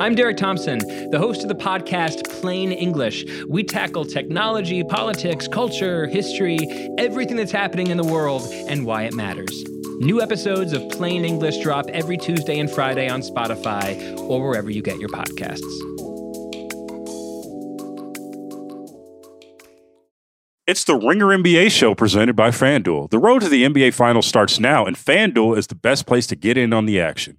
I'm Derek Thompson, the host of the podcast Plain English. We tackle technology, politics, culture, history, everything that's happening in the world, and why it matters. New episodes of Plain English drop every Tuesday and Friday on Spotify or wherever you get your podcasts. It's the Ringer NBA show presented by FanDuel. The road to the NBA Finals starts now, and FanDuel is the best place to get in on the action.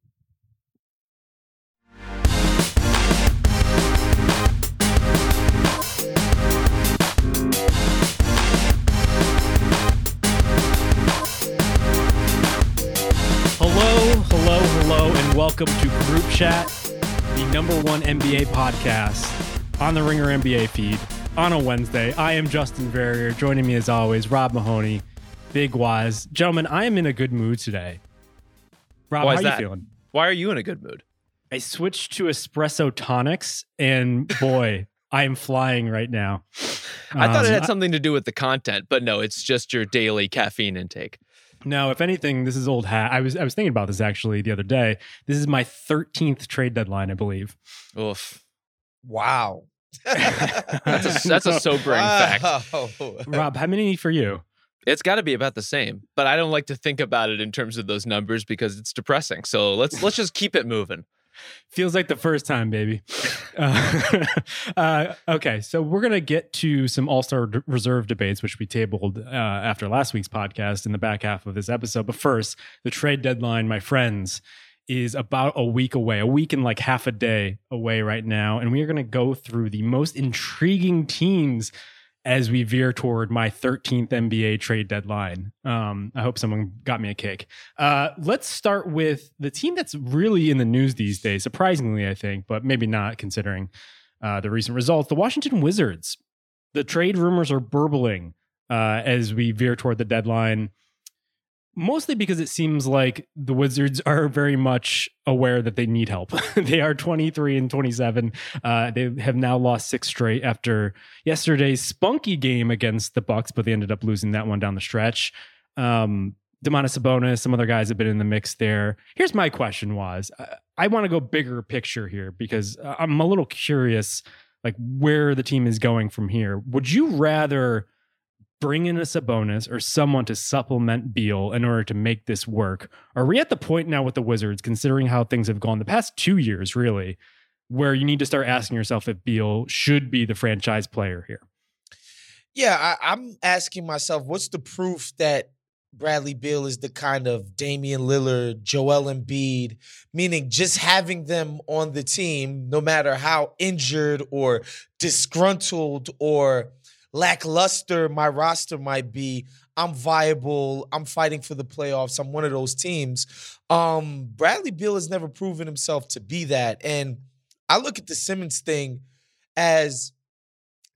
Hello, hello, hello, and welcome to Group Chat, the number one NBA podcast on the Ringer NBA feed on a Wednesday. I am Justin Verrier. Joining me as always, Rob Mahoney, Big Wise. Gentlemen, I am in a good mood today. Rob, Why how is you feeling? Why are you in a good mood? I switched to espresso tonics, and boy, I am flying right now. I thought it Um, had something to do with the content, but no, it's just your daily caffeine intake. No, if anything, this is old hat. I was I was thinking about this actually the other day. This is my 13th trade deadline, I believe. Oof. Wow. That's a that's a sobering fact. Wow. Rob, how many for you? It's got to be about the same, but I don't like to think about it in terms of those numbers because it's depressing. So let's let's just keep it moving. Feels like the first time, baby. Uh, uh, okay, so we're gonna get to some All Star d- Reserve debates, which we tabled uh, after last week's podcast in the back half of this episode. But first, the trade deadline, my friends, is about a week away, a week and like half a day away right now, and we are gonna go through the most intriguing teams as we veer toward my 13th NBA trade deadline. Um, I hope someone got me a cake. Uh, let's start with the team that's really in the news these days, surprisingly, I think, but maybe not considering uh, the recent results. The Washington Wizards. The trade rumors are burbling uh, as we veer toward the deadline. Mostly because it seems like the Wizards are very much aware that they need help. they are 23 and 27. Uh, they have now lost six straight after yesterday's spunky game against the Bucks, but they ended up losing that one down the stretch. Um, Domantas Sabonis, some other guys have been in the mix there. Here's my question: Wos I, I want to go bigger picture here because uh, I'm a little curious, like where the team is going from here. Would you rather bring in a Sabonis or someone to supplement Beal in order to make this work? Are we at the point now with the Wizards, considering how things have gone the past two years, really, where you need to start asking yourself if Beal should be the franchise player here? Yeah, I, I'm asking myself, what's the proof that Bradley Beal is the kind of Damian Lillard, Joel Embiid, meaning just having them on the team, no matter how injured or disgruntled or lackluster my roster might be, I'm viable. I'm fighting for the playoffs. I'm one of those teams. Um, Bradley Beal has never proven himself to be that. And I look at the Simmons thing as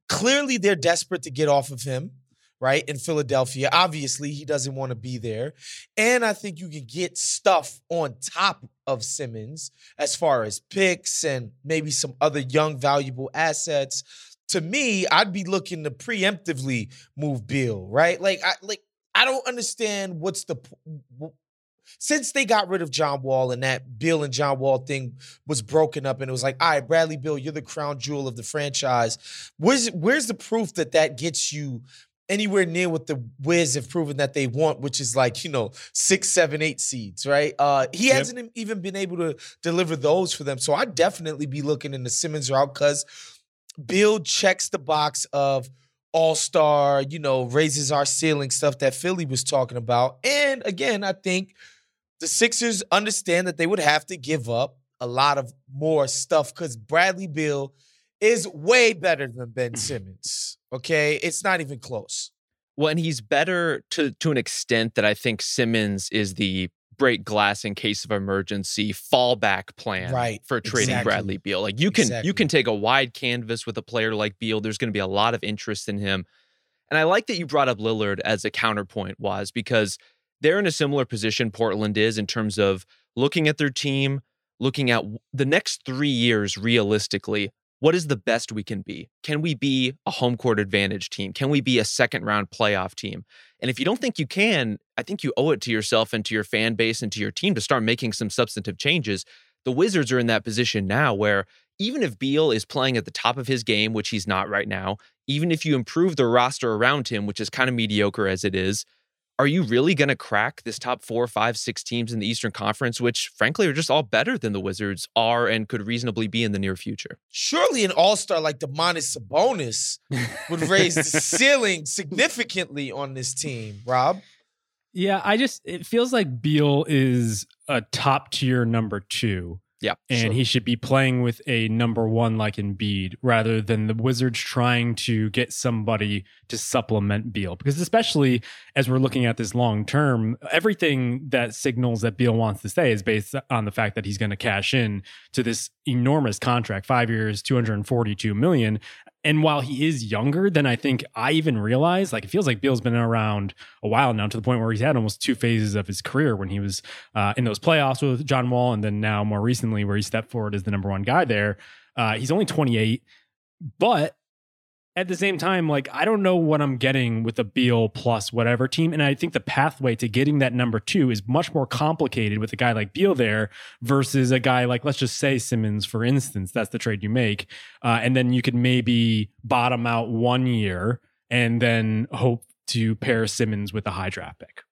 clearly they're desperate to get off of him, right? In Philadelphia. Obviously, he doesn't want to be there. And I think you can get stuff on top of Simmons as far as picks and maybe some other young, valuable assets to me, I'd be looking to preemptively move Beal, right? Like I like I don't understand what's the since they got rid of John Wall and that Beal and John Wall thing was broken up and it was like, all right, Bradley Beal, you're the crown jewel of the franchise. Where's where's the proof that that gets you anywhere near what the Wiz have proven that they want, which is like you know six, seven, eight seeds, right? Uh, he yep. hasn't even been able to deliver those for them. So I'd definitely be looking in the Simmons route because Beal checks the box of all star, you know, raises our ceiling stuff that Philly was talking about. And again, I think the Sixers understand that they would have to give up a lot of more stuff because Bradley Beal is way better than Ben mm. Simmons. Okay. It's not even close. Well, and he's better to to an extent that I think Simmons is the break glass in case of emergency fallback plan right. for trading exactly. Bradley Beal. Like you can exactly. you can take a wide canvas with a player like Beal. There's going to be a lot of interest in him. And I like that you brought up Lillard as a counterpoint was because they're in a similar position Portland is in terms of looking at their team, looking at the next 3 years realistically what is the best we can be? Can we be a home court advantage team? Can we be a second round playoff team? And if you don't think you can, I think you owe it to yourself and to your fan base and to your team to start making some substantive changes. The Wizards are in that position now where even if Beal is playing at the top of his game, which he's not right now, even if you improve the roster around him, which is kind of mediocre as it is, are you really going to crack this top four, five, six teams in the Eastern Conference, which frankly are just all better than the Wizards are and could reasonably be in the near future? Surely an all star like Domantas Sabonis would raise the ceiling significantly on this team, Rob. Yeah, I just, it feels like Beal is a top tier number two. Yeah. And sure. he should be playing with a number one like Embiid rather than the Wizards trying to get somebody to supplement Beal. Because especially as we're looking at this long term, everything that signals that Beal wants to stay is based on the fact that he's going to cash in to this enormous contract, five years, 242 million. And while he is younger than I think I even realized, like it feels like Beal's been around a while now to the point where he's had almost two phases of his career when he was uh, in those playoffs with John Wall, and then now more recently where he stepped forward as the number one guy there. Uh, he's only 28, but at the same time, like I don't know what I'm getting with a Beal plus whatever team, and I think the pathway to getting that number two is much more complicated with a guy like Beal there versus a guy like let's just say Simmons, for instance. That's the trade you make, uh, and then you could maybe bottom out one year and then hope to pair Simmons with a high draft pick.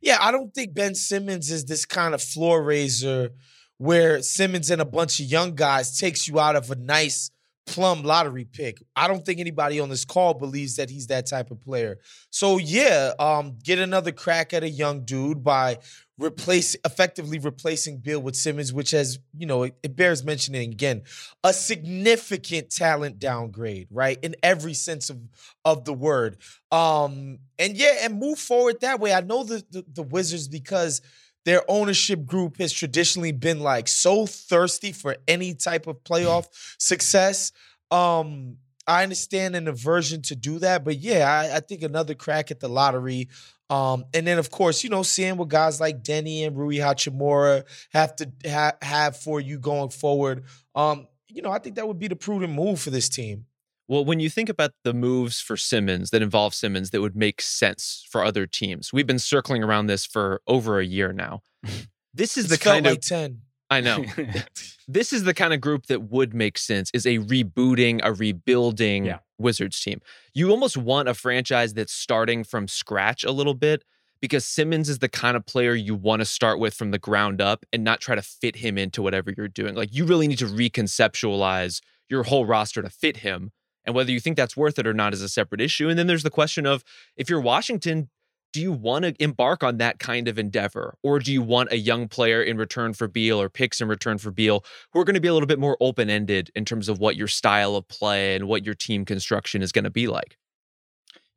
Yeah, I don't think Ben Simmons is this kind of floor raiser where Simmons and a bunch of young guys takes you out of a nice plum lottery pick. I don't think anybody on this call believes that he's that type of player. So yeah, um, get another crack at a young dude by replace effectively replacing Beal with Simmons, which has, you know, it, it bears mentioning again, a significant talent downgrade, right? In every sense of of the word. Um, and yeah, and move forward that way. I know the, the, the Wizards because their ownership group has traditionally been like so thirsty for any type of playoff success. Um, I understand an aversion to do that, but yeah, I, I think another crack at the lottery. Um, and then of course, you know, seeing what guys like Deni and Rui Hachimura have to ha- have for you going forward. Um, you know, I think that would be the prudent move for this team. Well, when you think about the moves for Simmons that involve Simmons that would make sense for other teams, we've been circling around this for over a year now. This is the kind like of 10. I know. this is the kind of group that would make sense is a rebooting, a rebuilding yeah. Wizards team. You almost want a franchise that's starting from scratch a little bit because Simmons is the kind of player you want to start with from the ground up and not try to fit him into whatever you're doing. Like you really need to reconceptualize your whole roster to fit him. And whether you think that's worth it or not is a separate issue. And then there's the question of if you're Washington, do you want to embark on that kind of endeavor? Or do you want a young player in return for Beal or picks in return for Beal who are going to be a little bit more open ended in terms of what your style of play and what your team construction is going to be like?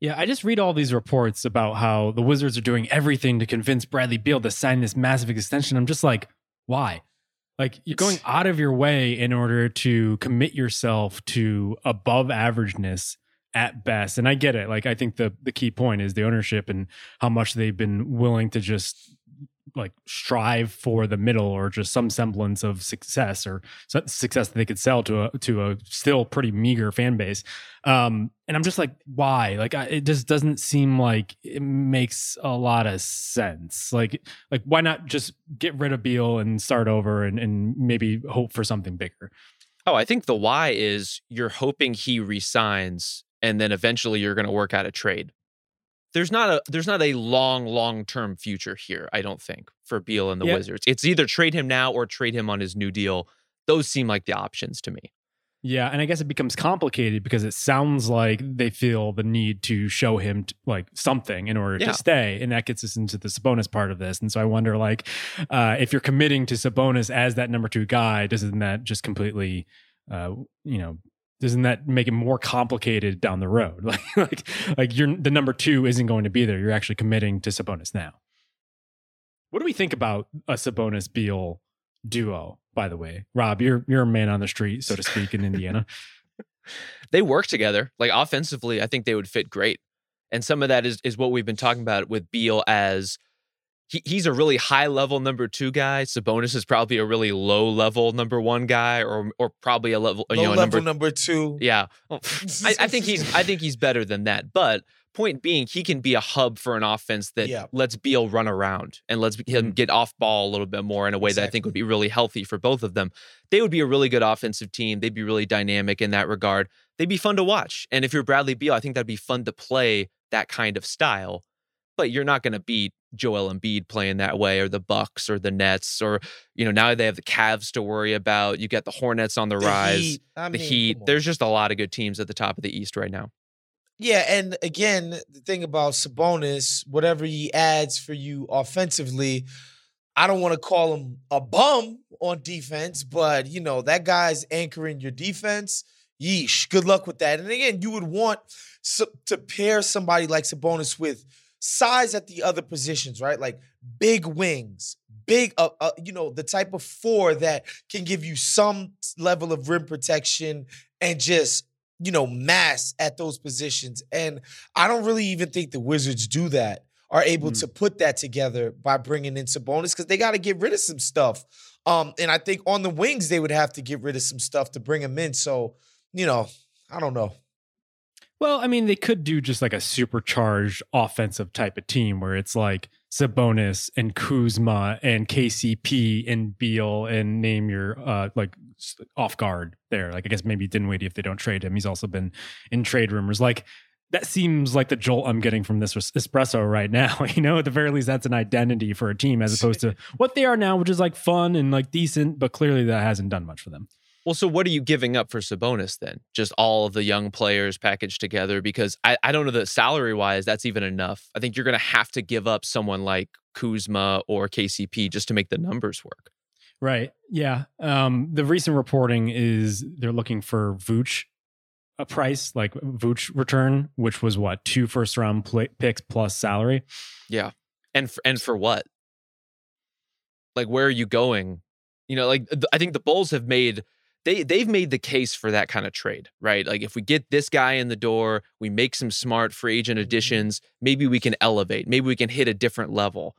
Yeah, I just read all these reports about how the Wizards are doing everything to convince Bradley Beal to sign this massive extension. I'm just like, why? Like you're going out of your way in order to commit yourself to above averageness at best. And I get it. Like I think the the key point is the ownership and how much they've been willing to just like strive for the middle or just some semblance of success or success that they could sell to a to a still pretty meager fan base. Um, and I'm just like, why? Like, I, it just doesn't seem like it makes a lot of sense. Like, like why not just get rid of Beal and start over and and maybe hope for something bigger? Oh, I think the why is you're hoping he resigns and then eventually you're going to work out a trade there's not a there's not a long long term future here. I don't think for Beal and the Wizards. It's either trade him now or trade him on his new deal. Those seem like the options to me. Yeah, and I guess it becomes complicated because it sounds like they feel the need to show him t- like something in order yeah. to stay, and that gets us into the Sabonis part of this. And so I wonder, like, uh, if you're committing to Sabonis as that number two guy, doesn't that just completely, uh, you know, doesn't that make it more complicated down the road? Like, like, like you're the number two isn't going to be there. You're actually committing to Sabonis now. What do we think about a Sabonis Beal duo? By the way, Rob, you're you're a man on the street, so to speak, in Indiana. they work together. Like offensively, I think they would fit great. And some of that is is what we've been talking about with Beal as he, he's a really high level number two guy. Sabonis is probably a really low level number one guy, or or probably a level low you know level number, number two. Yeah, well, I, I, think he's I think he's better than that. But point being, he can be a hub for an offense that yeah. lets Beal run around and lets him mm-hmm. get off ball a little bit more in a way exactly. that I think would be really healthy for both of them. They would be a really good offensive team. They'd be really dynamic in that regard. They'd be fun to watch. And if you're Bradley Beal, I think that'd be fun to play that kind of style. You're not going to beat Joel Embiid playing that way, or the Bucks, or the Nets, or you know now they have the Cavs to worry about. You get the Hornets on the, the rise, Heat. the mean, Heat. There's just a lot of good teams at the top of the East right now. Yeah, and again, the thing about Sabonis, whatever he adds for you offensively, I don't want to call him a bum on defense, but you know that guy's anchoring your defense. Yeesh, good luck with that. And again, you would want to pair somebody like Sabonis with size at the other positions, right? Like big wings, big, uh, uh, you know, the type of four that can give you some level of rim protection and just, you know, mass at those positions. And I don't really even think the Wizards do that, are able mm. to put that together by bringing in Sabonis because they got to get rid of some stuff. Um, and I think on the wings, they would have to get rid of some stuff to bring him in. So, you know, I don't know. Well, I mean, they could do just like a supercharged offensive type of team where it's like Sabonis and Kuzma and KCP and Beal and name your uh like off guard there. Like I guess maybe Dinwiddie if they don't trade him. He's also been in trade rumors. Like that seems like the jolt I'm getting from this espresso right now. You know, at the very least, that's an identity for a team as opposed to what they are now, which is like fun and like decent, but clearly that hasn't done much for them. Well, so what are you giving up for Sabonis then? Just all of the young players packaged together? Because I, I don't know that salary wise, that's even enough. I think you're going to have to give up someone like Kuzma or KCP just to make the numbers work. Right. Yeah. Um, the recent reporting is they're looking for Vooch a price, like Vooch return, which was what two first round picks plus salary. Yeah. And for, and for what? Like, where are you going? You know, like I think the Bulls have made they they've made the case for that kind of trade, right? Like if we get this guy in the door, we make some smart free agent mm-hmm. additions, maybe we can elevate, maybe we can hit a different level.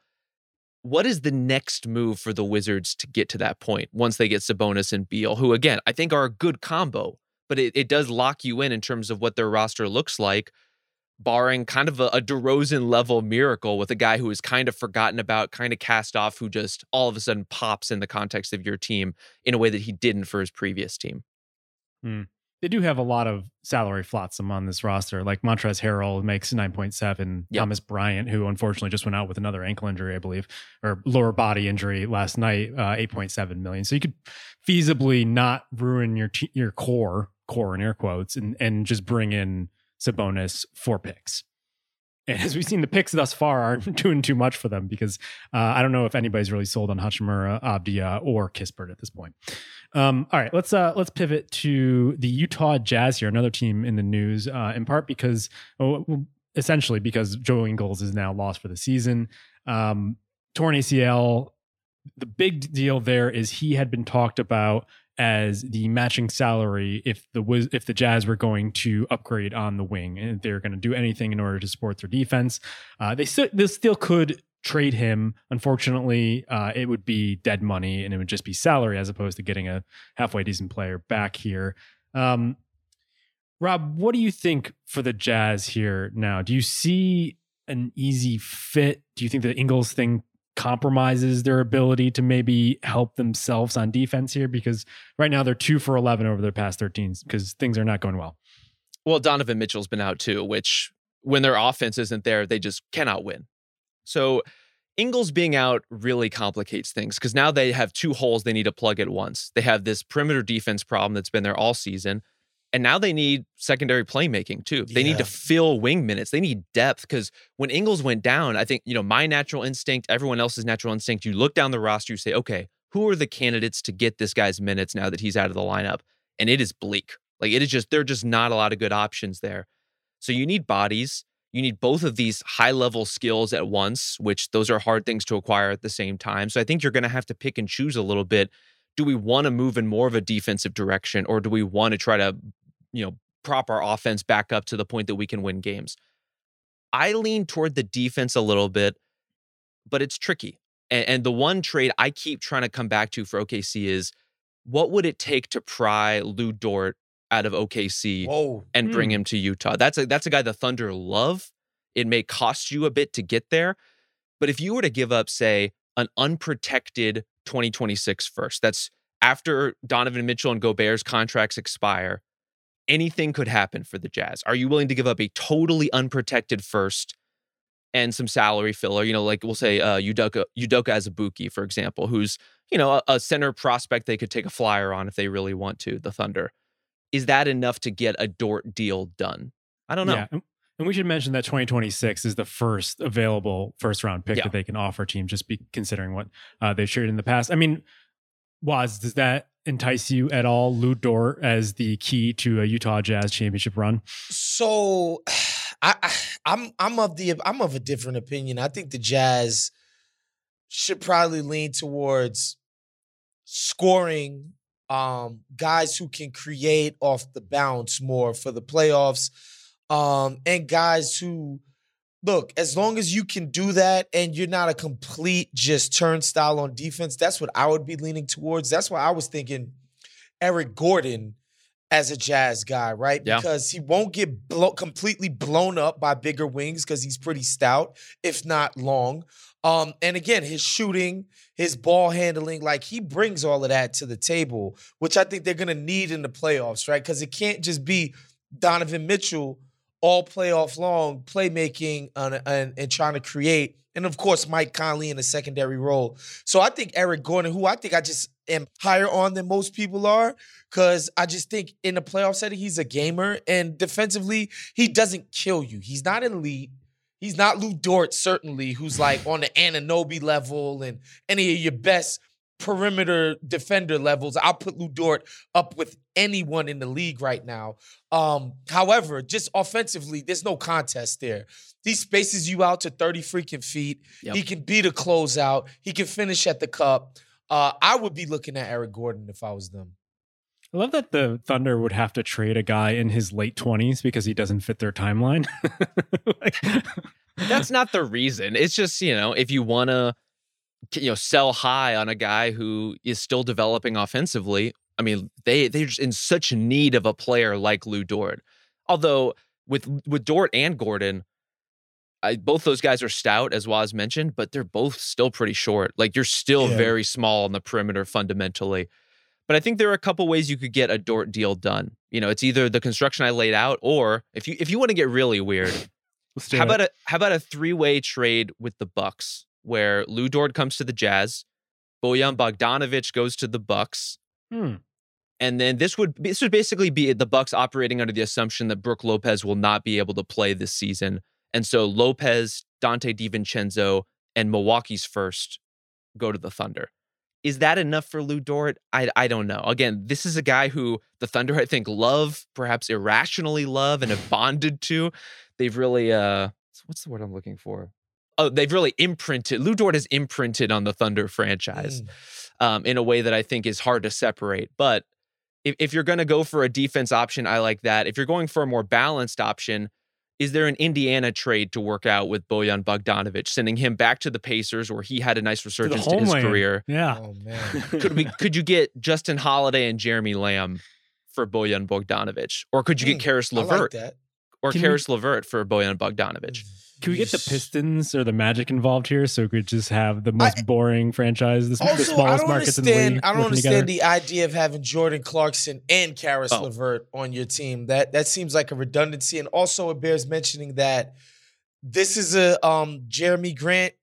What is the next move for the Wizards to get to that point once they get Sabonis and Beal, who again I think are a good combo, but it, it does lock you in in terms of what their roster looks like barring kind of a, a DeRozan level miracle with a guy who is kind of forgotten about, kind of cast off, who just all of a sudden pops in the context of your team in a way that he didn't for his previous team. Hmm. They do have a lot of salary flotsam on this roster. Like Montrezl Harrell makes 9.7. Yep. Thomas Bryant, who unfortunately just went out with another ankle injury, I believe, or lower body injury last night, uh, 8.7 million. So you could feasibly not ruin your t- your core, core in air quotes, and and just bring in Sabonis four picks. And as we've seen, the picks thus far aren't doing too much for them because uh, I don't know if anybody's really sold on Hachimura, Avdija, or Kispert at this point. Um, all right, let's uh, let's pivot to the Utah Jazz here, another team in the news, uh, in part because, well, essentially because Joe Ingles is now lost for the season. Um, torn ACL. The big deal there is he had been talked about as the matching salary if the if the Jazz were going to upgrade on the wing and they're going to do anything in order to support their defense. Uh, they still they still could trade him. Unfortunately, uh, it would be dead money and it would just be salary as opposed to getting a halfway decent player back here. Um, Rob, what do you think for the Jazz here now? Do you see an easy fit? Do you think the Ingles thing compromises their ability to maybe help themselves on defense here? Because right now they're two for 11 over their past 13 because things are not going well. Well, Donovan Mitchell's been out too, which when their offense isn't there, they just cannot win. So Ingles being out really complicates things because now they have two holes they need to plug at once. They have this perimeter defense problem that's been there all season. And now they need secondary playmaking too. They yeah. need to fill wing minutes. They need depth because when Ingles went down, I think, you know, my natural instinct, everyone else's natural instinct, you look down the roster, you say, okay, who are the candidates to get this guy's minutes now that he's out of the lineup? And it is bleak. Like it is just, there are just not a lot of good options there. So you need bodies. You need both of these high level skills at once, which those are hard things to acquire at the same time. So I think you're going to have to pick and choose a little bit. Do we want to move in more of a defensive direction or do we want to try to, you know, prop our offense back up to the point that we can win games? I lean toward the defense a little bit, but it's tricky. And, and the one trade I keep trying to come back to for OKC is what would it take to pry Lu Dort out of OKC Whoa. and mm. bring hmm. him to Utah. That's a that's a guy the Thunder love. It may cost you a bit to get there, but if you were to give up, say, an unprotected 2026 first, that's after Donovan Mitchell and Gobert's contracts expire, anything could happen for the Jazz. Are you willing to give up a totally unprotected first and some salary filler? You know, like we'll say uh, Udoka Udoka Azubuike, for example, who's you know a, a center prospect they could take a flyer on if they really want to. The Thunder is that enough to get a Dort deal done? I don't know. Yeah. And we should mention that 2026 is the first available first round pick yeah. that they can offer teams, just be considering what uh, they've shared in the past. I mean, Wos, does that entice you at all, Lu Dort, as the key to a Utah Jazz championship run? So, I, I, I'm I'm of the I'm of a different opinion. I think the Jazz should probably lean towards scoring um, guys who can create off the bounce more for the playoffs, um, and guys who look as long as you can do that and you're not a complete just turnstile on defense. That's what I would be leaning towards. That's why I was thinking Eric Gordon as a jazz guy, right? Yeah. Because he won't get blow, completely blown up by bigger wings because he's pretty stout, if not long. Um, and again, his shooting, his ball handling, like he brings all of that to the table, which I think they're gonna need in the playoffs, right? Because it can't just be Donovan Mitchell all playoff long, playmaking and, and, and trying to create. And of course, Mike Conley in a secondary role. So I think Eric Gordon, who I think I just am higher on than most people are, because I just think in a playoff setting, he's a gamer. And defensively, he doesn't kill you. He's not elite. He's not Lu Dort, certainly, who's like on the Anunoby level and any of your best perimeter defender levels. I'll put Lu Dort up with anyone in the league right now. Um, however, just offensively, there's no contest there. He spaces you out to 30 freaking feet. Yep. He can beat a closeout. He can finish at the cup. Uh, I would be looking at Eric Gordon if I was them. I love that the Thunder would have to trade a guy in his late 20s because he doesn't fit their timeline. like, That's not the reason. It's just, you know, if you want to you know sell high on a guy who is still developing offensively, I mean, they they're just in such need of a player like Lu Dort. Although with with Dort and Gordon, I, both those guys are stout, as Wos mentioned, but they're both still pretty short. Like you're still yeah. very small on the perimeter fundamentally. But I think there are a couple ways you could get a Dort deal done. You know, it's either the construction I laid out, or if you if you want to get really weird, how it. about a how about a three way trade with the Bucks, where Lu Dort comes to the Jazz, Bojan Bogdanovic goes to the Bucks, hmm. and then this would this would basically be the Bucks operating under the assumption that Brook Lopez will not be able to play this season, and so Lopez, Donte DiVincenzo, and Milwaukee's first go to the Thunder. Is that enough for Lu Dort? I, I don't know. Again, this is a guy who the Thunder, I think, love, perhaps irrationally love, and have bonded to. They've really, uh, what's the word I'm looking for? Oh, they've really imprinted. Lu Dort has imprinted on the Thunder franchise mm. um, in a way that I think is hard to separate. But if, if you're going to go for a defense option, I like that. If you're going for a more balanced option, is there an Indiana trade to work out with Bojan Bogdanovic, sending him back to the Pacers where he had a nice resurgence to, to his career? Yeah. Oh man. could we could you get Justin Holiday and Jeremy Lamb for Bojan Bogdanovic? Or could you get mm, Caris LeVert? Like or Can Caris we, LeVert for Bojan Bogdanovic? Can we get the Pistons or the Magic involved here so we could just have the most I, boring franchise, the, also, the smallest markets in the league? I don't understand together? the idea of having Jordan Clarkson and Caris oh. LeVert on your team. That that seems like a redundancy. And also it bears mentioning that this is a um, Jerami Grant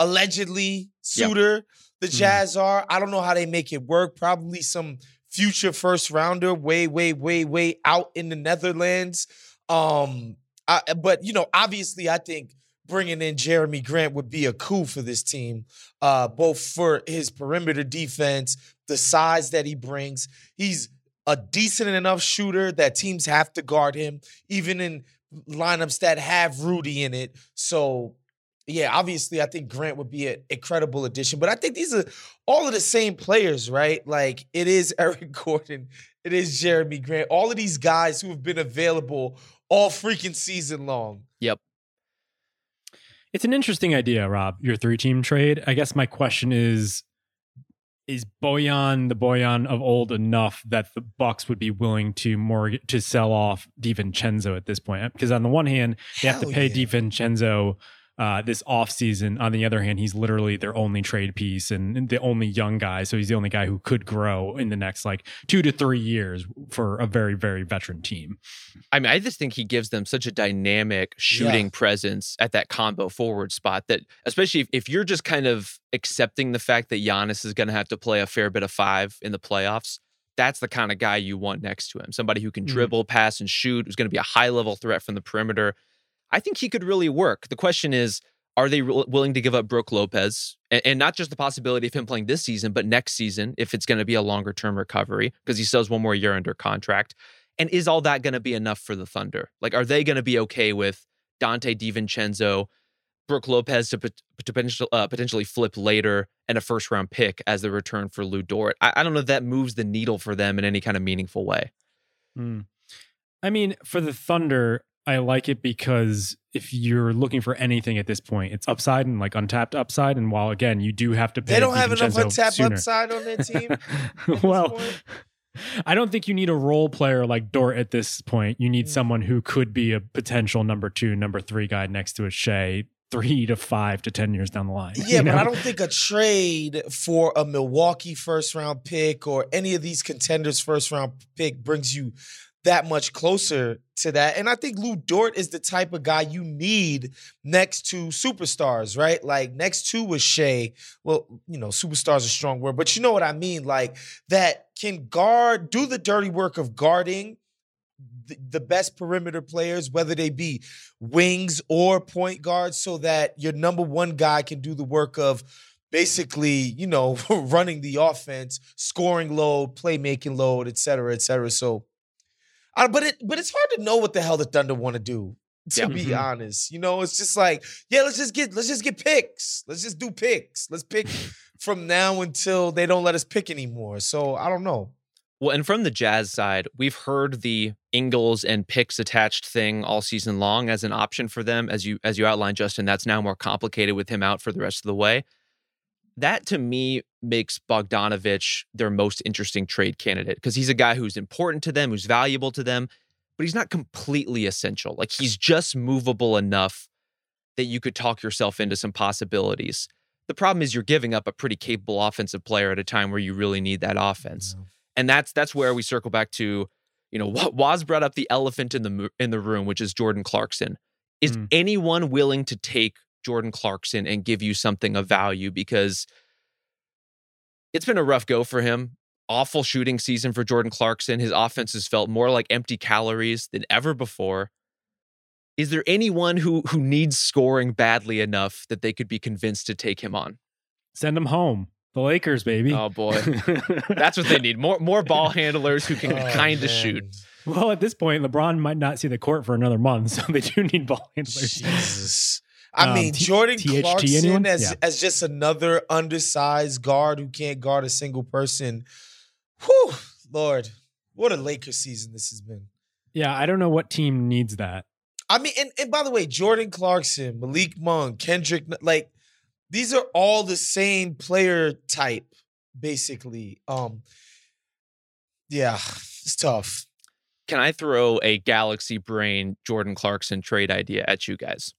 allegedly suitor. Yep. The mm-hmm. Jazz mm. are. I don't know how they make it work. Probably some future first rounder, way, way, way, way out in the Netherlands. Um, I, but you know, obviously, I think bringing in Jerami Grant would be a coup for this team, uh, both for his perimeter defense, the size that he brings. He's a decent enough shooter that teams have to guard him, even in lineups that have Rudy in it. So, yeah, obviously, I think Grant would be an incredible addition. But I think these are all of the same players, right? Like it is Eric Gordon, it is Jerami Grant, all of these guys who have been available all freaking season long. Yep. It's an interesting idea, Rob, your three team trade. I guess my question is is Bojan the Bojan of old enough that the Bucks would be willing to more to sell off DiVincenzo at this point? Because on the one hand, they Hell have to pay yeah. DiVincenzo uh, this offseason. On the other hand, he's literally their only trade piece and the only young guy. So he's the only guy who could grow in the next like two to three years for a very, very veteran team. I mean, I just think he gives them such a dynamic shooting yeah. presence at that combo forward spot that, especially if, if you're just kind of accepting the fact that Giannis is going to have to play a fair bit of five in the playoffs, that's the kind of guy you want next to him. Somebody who can mm. dribble, pass, and shoot, who's going to be a high level threat from the perimeter. I think he could really work. The question is, are they re- willing to give up Brook Lopez and, and, not just the possibility of him playing this season, but next season if it's going to be a longer term recovery because he still has one more year under contract? And is all that going to be enough for the Thunder? Like, are they going to be okay with Donte DiVincenzo, Brook Lopez to, to potential, uh, potentially flip later and a first round pick as the return for Lu Dort? I, I, don't know if that moves the needle for them in any kind of meaningful way. Mm. I mean, for the Thunder, I like it because if you're looking for anything at this point, it's upside and like untapped upside. And while again, you do have to pay. They don't have enough untapped sooner. upside on their team. well, I don't think you need a role player like Dort at this point. You need mm. someone who could be a potential number two, number three guy next to a Shai three to five to ten years down the line. Yeah, know? but I don't think a trade for a Milwaukee first round pick or any of these contenders first round pick brings you that much closer to that. And I think Lu Dort is the type of guy you need next to superstars, right? Like next to a Shai. Well, you know, superstars a strong word, but you know what I mean? Like that can guard, do the dirty work of guarding the best perimeter players, whether they be wings or point guards, so that your number one guy can do the work of basically, you know, running the offense, scoring load, playmaking load, et cetera, et cetera. So uh, but it but it's hard to know what the hell the Thunder want to do. To be mm-hmm. honest, you know, it's just like, yeah, let's just get let's just get picks. Let's just do picks. Let's pick from now until they don't let us pick anymore. So I don't know. Well, and from the Jazz side, we've heard the Ingles and picks attached thing all season long as an option for them. As you as you outlined, Justin, that's now more complicated with him out for the rest of the way that to me makes Bogdanovic their most interesting trade candidate because he's a guy who's important to them, who's valuable to them, but he's not completely essential. Like he's just movable enough that you could talk yourself into some possibilities. The problem is you're giving up a pretty capable offensive player at a time where you really need that offense. Yeah. And that's that's where we circle back to, you know, Wos brought up the elephant in the in the room, which is Jordan Clarkson. Is mm. anyone willing to take Jordan Clarkson and give you something of value because it's been a rough go for him. Awful shooting season for Jordan Clarkson. His offense has felt more like empty calories than ever before. Is there anyone who who needs scoring badly enough that they could be convinced to take him on? Send him home. The Lakers, baby. Oh boy. That's what they need. More more ball handlers who can oh, kind of shoot. Well, at this point, LeBron might not see the court for another month, so they do need ball handlers. Jesus. I um, mean, Jordan T- Clarkson as yeah. as just another undersized guard who can't guard a single person. Whew, Lord, what a Lakers season this has been. Yeah, I don't know what team needs that. I mean, and, and by the way, Jordan Clarkson, Malik Monk, Kendrick, like these are all the same player type, basically. Um, yeah, it's tough. Can I throw a galaxy brain Jordan Clarkson trade idea at you guys?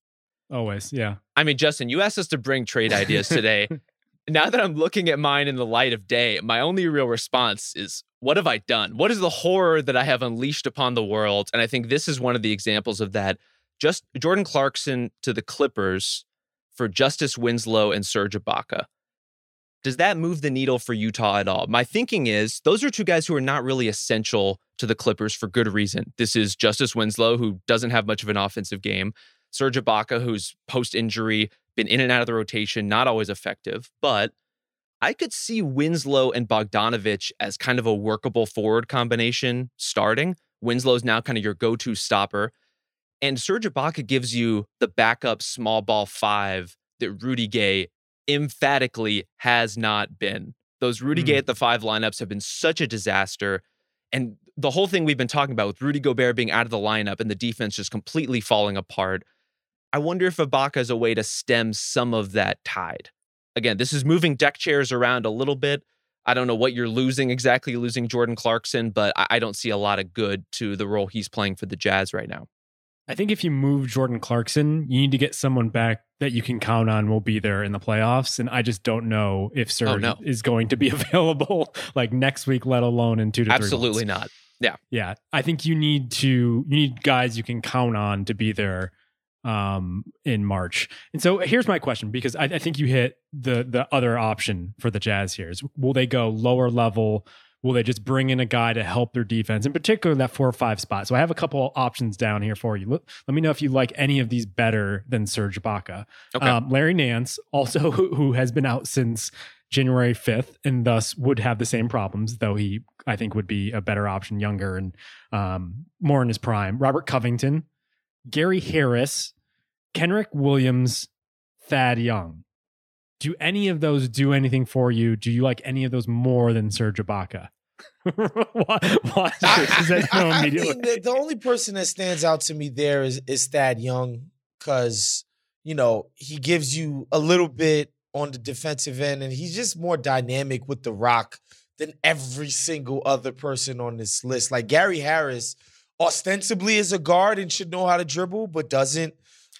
Always, yeah. I mean, Justin, you asked us to bring trade ideas today. now that I'm looking at mine in the light of day, my only real response is what have I done? What is the horror that I have unleashed upon the world? And I think this is one of the examples of that. Just Jordan Clarkson to the Clippers for Justice Winslow and Serge Ibaka. Does that move the needle for Utah at all? My thinking is those are two guys who are not really essential to the Clippers for good reason. This is Justice Winslow, who doesn't have much of an offensive game. Serge Ibaka, who's post injury, been in and out of the rotation, not always effective. But I could see Winslow and Bogdanovic as kind of a workable forward combination starting. Winslow's now kind of your go to stopper. And Serge Ibaka gives you the backup small ball five that Rudy Gay emphatically has not been. Those Rudy mm. Gay at the five lineups have been such a disaster. And the whole thing we've been talking about with Rudy Gobert being out of the lineup and the defense just completely falling apart. I wonder if Ibaka is a way to stem some of that tide. Again, this is moving deck chairs around a little bit. I don't know what you're losing exactly, losing Jordan Clarkson, but I don't see a lot of good to the role he's playing for the Jazz right now. I think if you move Jordan Clarkson, you need to get someone back that you can count on will be there in the playoffs. And I just don't know if Serge oh, no. is going to be available like next week, let alone in two to three. Absolutely not. Yeah. Yeah. I think you need to you need guys you can count on to be there um in March. And so here's my question because I, I think you hit the the other option for the Jazz here is will they go lower level? Will they just bring in a guy to help their defense, in particular that four or five spot? So I have a couple options down here for you. Let, let me know if you like any of these better than Serge Ibaka. Okay. Um, Larry Nance, also who, who has been out since January 5th and thus would have the same problems, though he, I think, would be a better option, younger and um, more in his prime. Robert Covington, Gary Harris, Kenrich Williams, Thad Young. Do any of those do anything for you? Do you like any of those more than Serge Ibaka? why, why I, I, I mean, the, the, only person that stands out to me there is is Thad Young because you know he gives you a little bit on the defensive end, and he's just more dynamic with the rock than every single other person on this list. Like Gary Harris, ostensibly is a guard and should know how to dribble, but doesn't.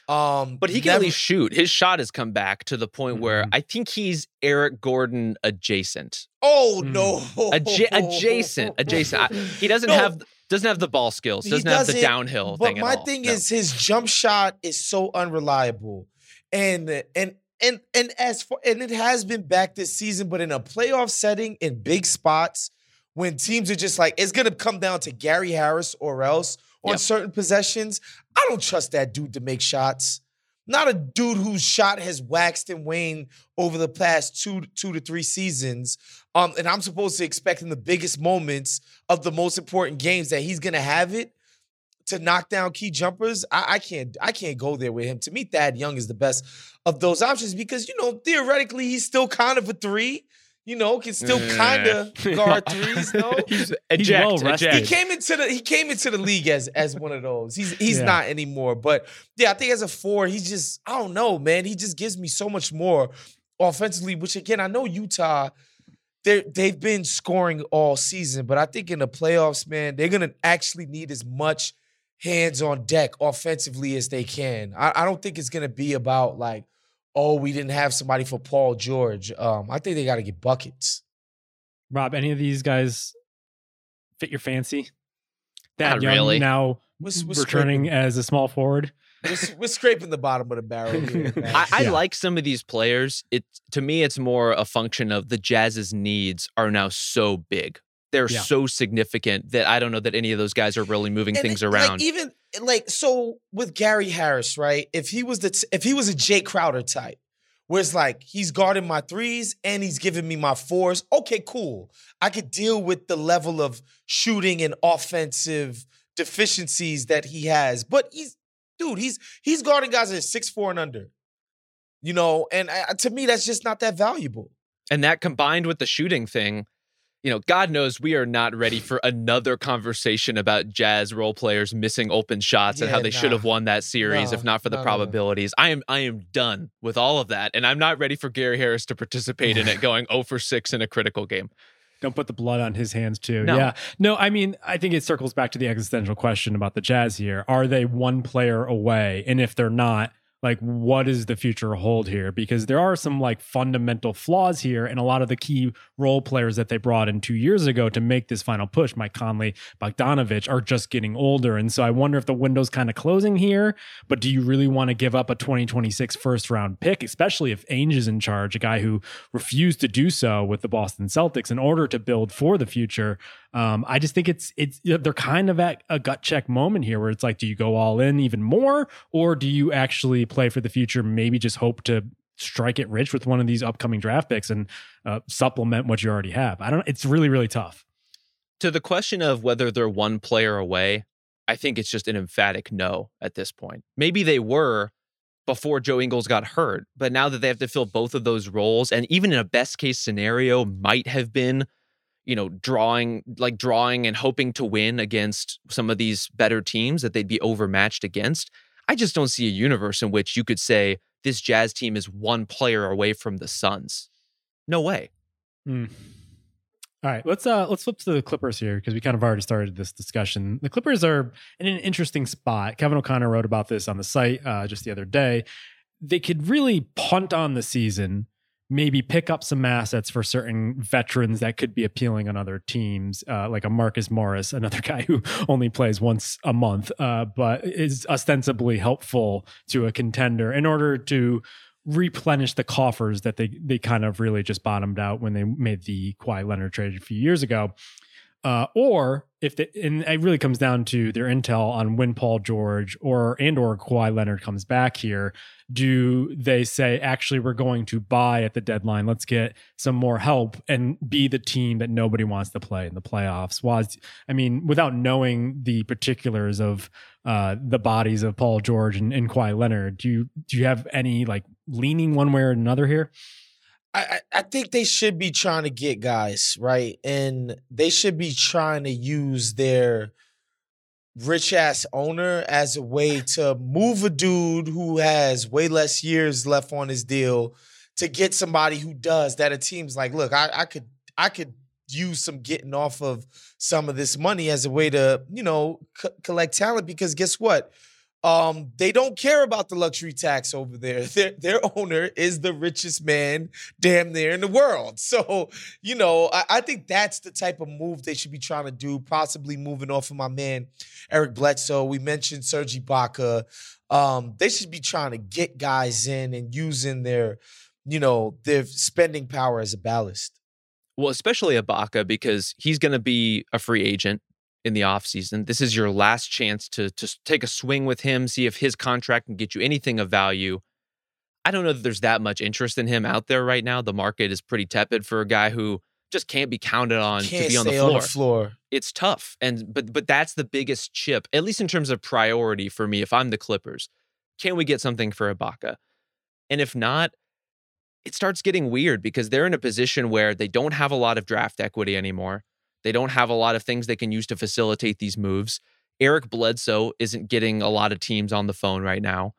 Um, but he can never, at least shoot. His shot has come back to the point mm-hmm. where I think he's Eric Gordon adjacent. Oh mm. no, Adja- adjacent, adjacent. he doesn't no. have doesn't have the ball skills. Doesn't, doesn't have the downhill. But thing my thing no. is his jump shot is so unreliable, and and and and as for and it has been back this season, but in a playoff setting in big spots when teams are just like it's gonna come down to Gary Harris or else on yep. certain possessions. I don't trust that dude to make shots. Not a dude whose shot has waxed and waned over the past two, two to three seasons. Um, and I'm supposed to expect in the biggest moments of the most important games that he's gonna have it to knock down key jumpers. I, I can't I can't go there with him. To me, Thad Young is the best of those options because you know theoretically he's still kind of a three you know, can still kind of guard threes. No, he's, he's well rested. He came into the he came into the league as as one of those. He's he's yeah. not anymore. But yeah, I think as a four, he's just I don't know, man. He just gives me so much more offensively. Which again, I know Utah. They they've been scoring all season, but I think in the playoffs, man, they're gonna actually need as much hands on deck offensively as they can. I, I don't think it's gonna be about like oh, we didn't have somebody for Paul George. Um, I think they got to get buckets. Rob, any of these guys fit your fancy? That Not Young really. now we're, we're returning scraping. as a small forward. We're, we're, scraping the bottom of the barrel. Here, I, I yeah. like some of these players. It to me, it's more a function of the Jazz's needs are now so big. They're yeah. so significant that I don't know that any of those guys are really moving and things it, around. Like even like so with Gary Harris, right? If he was the t- if he was a Jae Crowder type, where it's like he's guarding my threes and he's giving me my fours, okay, cool. I could deal with the level of shooting and offensive deficiencies that he has, but he's dude, he's he's guarding guys that are six four and under, you know, and uh, to me that's just not that valuable. And that combined with the shooting thing you know, God knows we are not ready for another conversation about Jazz role players missing open shots and how they nah. should have won that series no, if not for the no, probabilities. No. I am I am done with all of that, and I'm not ready for Gary Harris to participate in it, going 0 for 6 in a critical game. Don't put the blood on his hands too. No. Yeah. No, I mean, I think it circles back to the existential question about the Jazz here. Are they one player away? And if they're not, like what does the future hold here? Because there are some like fundamental flaws here and a lot of the key role players that they brought in two years ago to make this final push. Mike conley Bogdanovic are just getting older. And so i wonder if the window's kind of closing here but do you really want to give up a 2026 first round pick especially if ainge is in charge a guy who refused to do so with the boston celtics in order to build for the future um, I just think it's it's they're kind of at a gut check moment here where it's like, do you go all in even more, or do you actually play for the future? Maybe just hope to strike it rich with one of these upcoming draft picks and uh, supplement what you already have. I don't. It's really really tough. To the question of whether they're one player away, I think it's just an emphatic no at this point. Maybe they were before Joe Ingles got hurt, but now that they have to fill both of those roles, and even in a best case scenario, might have been you know, drawing like drawing and hoping to win against some of these better teams that they'd be overmatched against. I just don't see a universe in which you could say this Jazz team is one player away from the Suns. No way. Mm. All right, let's uh let's flip to the Clippers here because we kind of already started this discussion. The Clippers are in an interesting spot. Kevin O'Connor wrote about this on the site uh, just the other day. They could really punt on the season maybe pick up some assets for certain veterans that could be appealing on other teams, uh, like a Marcus Morris, another guy who only plays once a month, uh, but is ostensibly helpful to a contender in order to replenish the coffers that they they kind of really just bottomed out when they made the Kawhi Leonard trade a few years ago. Uh, or if and it really comes down to their intel on when Paul George or and or Kawhi Leonard comes back here, do they say actually we're going to buy at the deadline? Let's get some more help and be the team that nobody wants to play in the playoffs. Was I mean, without knowing the particulars of uh, the bodies of Paul George and, and Kawhi Leonard, do you do you have any like leaning one way or another here? I, I think they should be trying to get guys, right? And they should be trying to use their rich ass owner as a way to move a dude who has way less years left on his deal to get somebody who does that a team's like, look, I, I could I could use some getting off of some of this money as a way to, you know, c- collect talent because guess what? Um, they don't care about the luxury tax over there. Their their owner is the richest man damn near in the world. So, you know, I, I, think that's the type of move they should be trying to do, possibly moving off of my man Eric Bledsoe. We mentioned Serge Ibaka. Um, they should be trying to get guys in and using their, you know, their spending power as a ballast. Well, especially Ibaka, because he's gonna be a free agent in the offseason. This is your last chance to to take a swing with him, see if his contract can get you anything of value. I don't know that there's that much interest in him out there right now. The market is pretty tepid for a guy who just can't be counted on can't to be on the, on the, floor. It's tough. And but but that's the biggest chip, at least in terms of priority for me if I'm the Clippers. Can we get something for Ibaka? And if not, it starts getting weird because they're in a position where they don't have a lot of draft equity anymore. They don't have a lot of things they can use to facilitate these moves. Eric Bledsoe isn't getting a lot of teams on the phone right now.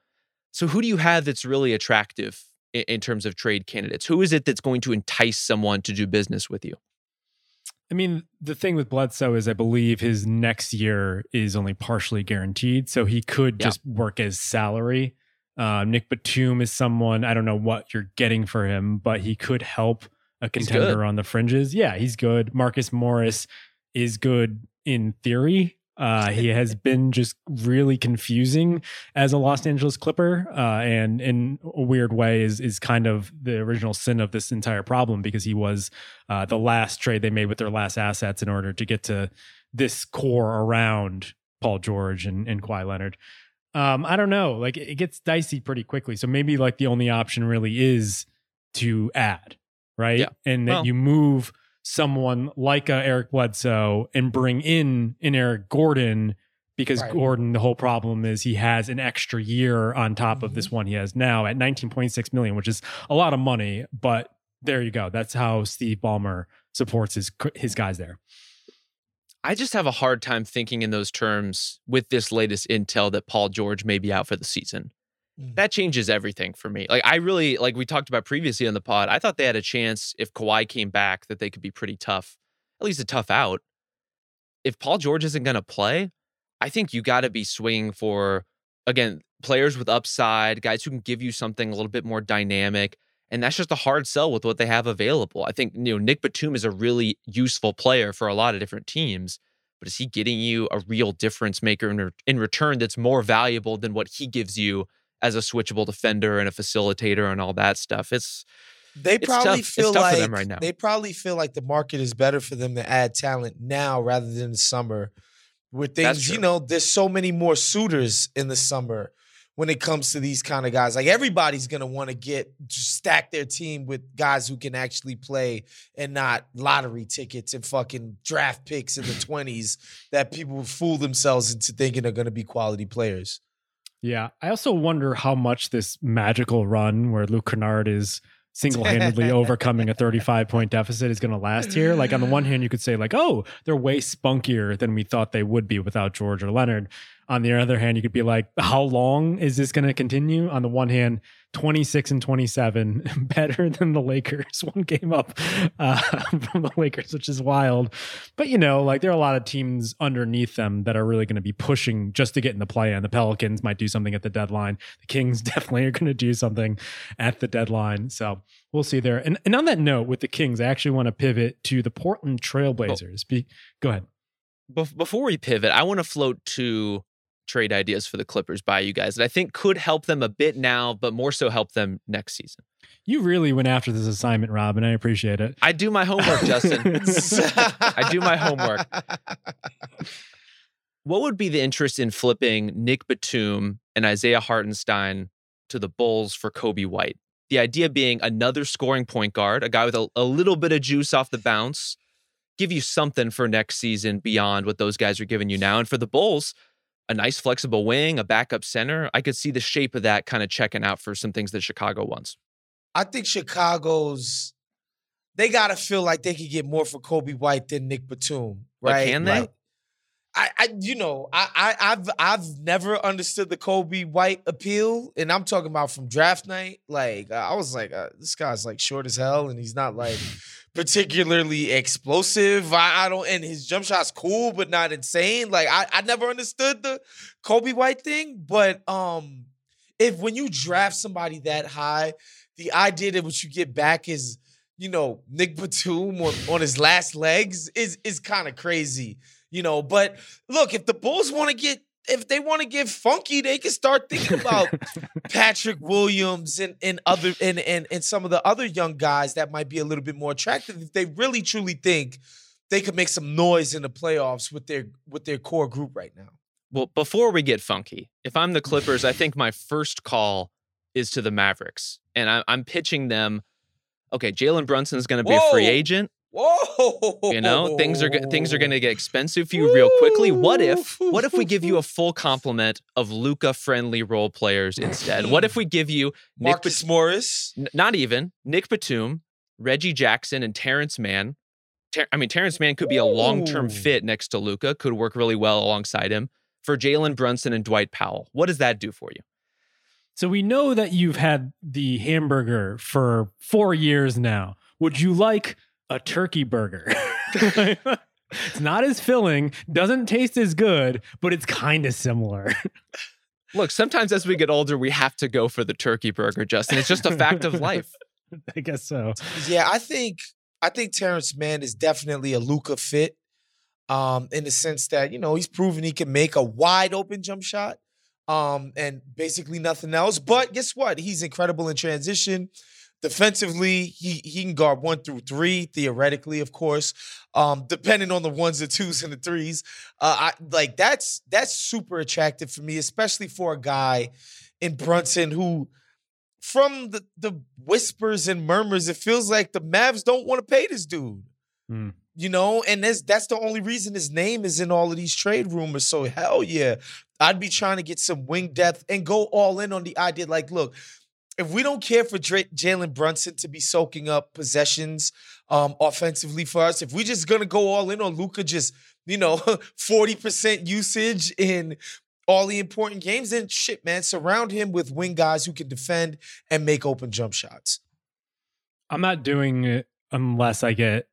So, who do you have that's really attractive in, in terms of trade candidates? Who is it that's going to entice someone to do business with you? I mean, the thing with Bledsoe is I believe his next year is only partially guaranteed. So he could yeah. just work as salary. Uh, Nick Batum is someone, I don't know what you're getting for him, but he could help a contender on the fringes. Yeah, he's good. Marcus Morris is good in theory. Uh, he has been just really confusing as a Los Angeles Clipper, uh, and in a weird way is is kind of the original sin of this entire problem because he was uh, the last trade they made with their last assets in order to get to this core around Paul George and, and Kawhi Leonard. Um, I don't know, like it gets dicey pretty quickly. So maybe like the only option really is to add right? Yeah. And that well, you move someone like a Eric Bledsoe and bring in an Eric Gordon because right. Gordon, the whole problem is he has an extra year on top mm-hmm. of this mm-hmm. one he has now at 19.6 million, which is a lot of money. But there you go. That's how Steve Ballmer supports his his guys there. I just have a hard time thinking in those terms with this latest intel that Paul George may be out for the season. Mm. That changes everything for me. Like I really like we talked about previously on the pod. I thought they had a chance if Kawhi came back that they could be pretty tough, at least a tough out. If Paul George isn't going to play, I think you got to be swinging for again players with upside, guys who can give you something a little bit more dynamic. And that's just a hard sell with what they have available. I think, you know, Nick Batum is a really useful player for a lot of different teams, but is he getting you a real difference maker in, in return that's more valuable than what he gives you as a switchable defender and a facilitator and all that stuff? It's, they probably feel like right they probably feel like the market is better for them to add talent now rather than the summer. With things, you know, there's so many more suitors in the summer when it comes to these kind of guys. Like everybody's gonna want to get stack their team with guys who can actually play and not lottery tickets and fucking draft picks in the twenties that people fool themselves into thinking are gonna be quality players. Yeah, I also wonder how much this magical run where Luke Kennard is single-handedly overcoming a 35 point deficit is going to last here. Like on the one hand you could say like oh they're way spunkier than we thought they would be without george or leonard on the other hand, you could be like, how long is this going to continue? On the one hand, 26 and 27, better than the Lakers, one game up uh, from the Lakers, which is wild. But, you know, like there are a lot of teams underneath them that are really going to be pushing just to get in the play. And the Pelicans might do something at the deadline. The Kings definitely are going to do something at the deadline. So we'll see there. And, and on that note, with the Kings, I actually want to pivot to the Portland Trailblazers. Be, go ahead. Before we pivot, I want to float to trade ideas for the Clippers by you guys that I think could help them a bit now, but more so help them next season. You really went after this assignment, Rob, and I appreciate it. I do my homework, Justin. I do my homework. What would be the interest in flipping Nick Batum and Isaiah Hartenstein to the Bulls for Coby White? The idea being another scoring point guard, a guy with a, a little bit of juice off the bounce, give you something for next season beyond what those guys are giving you now. And for the Bulls, a nice flexible wing, a backup center. I could see the shape of that kind of checking out for some things that Chicago wants. I think Chicago's they gotta feel like they could get more for Coby White than Nick Batum, right? But can they? Like, I, I, you know, I, I, I've, I've never understood the Coby White appeal, and I'm talking about from draft night. Like, I was like, uh, this guy's like short as hell, and he's not like particularly explosive. I, I, don't, and his jump shot's cool, but not insane. Like, I, I never understood the Coby White thing. But um, if when you draft somebody that high, the idea that what you get back is, you know, Nick Batum on, on his last legs is is kind of crazy you know. But look, if the Bulls want to get if they want to get funky, they can start thinking about Patrick Williams and, and other and, and and some of the other young guys that might be a little bit more attractive if they really truly think they could make some noise in the playoffs with their with their core group right now. Well, before we get funky, if I'm the mm. Clippers, I think my first call is to the Mavericks, and I, am pitching them. Okay, Jalen Brunson is going to be Whoa. a free agent. Whoa! You know, things are things are going to get expensive for you real quickly. What if what if we give you a full complement of Luka friendly role players instead? What if we give you Marcus Nick Morris? N- not even Nick Batum, Reggie Jackson, and Terance Mann. Ter- I mean, Terance Mann could be a long term fit next to Luka. Could work really well alongside him for Jalen Brunson and Dwight Powell. What does that do for you? So we know that you've had the hamburger for four years now. Would you like a turkey burger. it's not as filling, doesn't taste as good, but it's kind of similar. Look, sometimes as we get older, we have to go for the turkey burger, Justin. It's just a fact of life. I guess so. Yeah, I think I think Terance Mann is definitely a Luka fit. Um, in the sense that, you know, he's proven he can make a wide open jump shot. Um, and basically nothing else. But guess what? He's incredible in transition. Defensively, he he can guard one through three theoretically, of course, um, depending on the ones the twos and the threes. Uh, I like that's that's super attractive for me, especially for a guy in Brunson who, from the the whispers and murmurs, it feels like the Mavs don't want to pay this dude. Mm. You know, and that's that's the only reason his name is in all of these trade rumors. So hell yeah, I'd be trying to get some wing depth and go all in on the idea. Like, look, if we don't care for Jalen Brunson to be soaking up possessions um, offensively for us, if we're just gonna go all in on Luka, just you know, forty percent usage in all the important games, then shit, man, surround him with wing guys who can defend and make open jump shots. I'm not doing it unless I get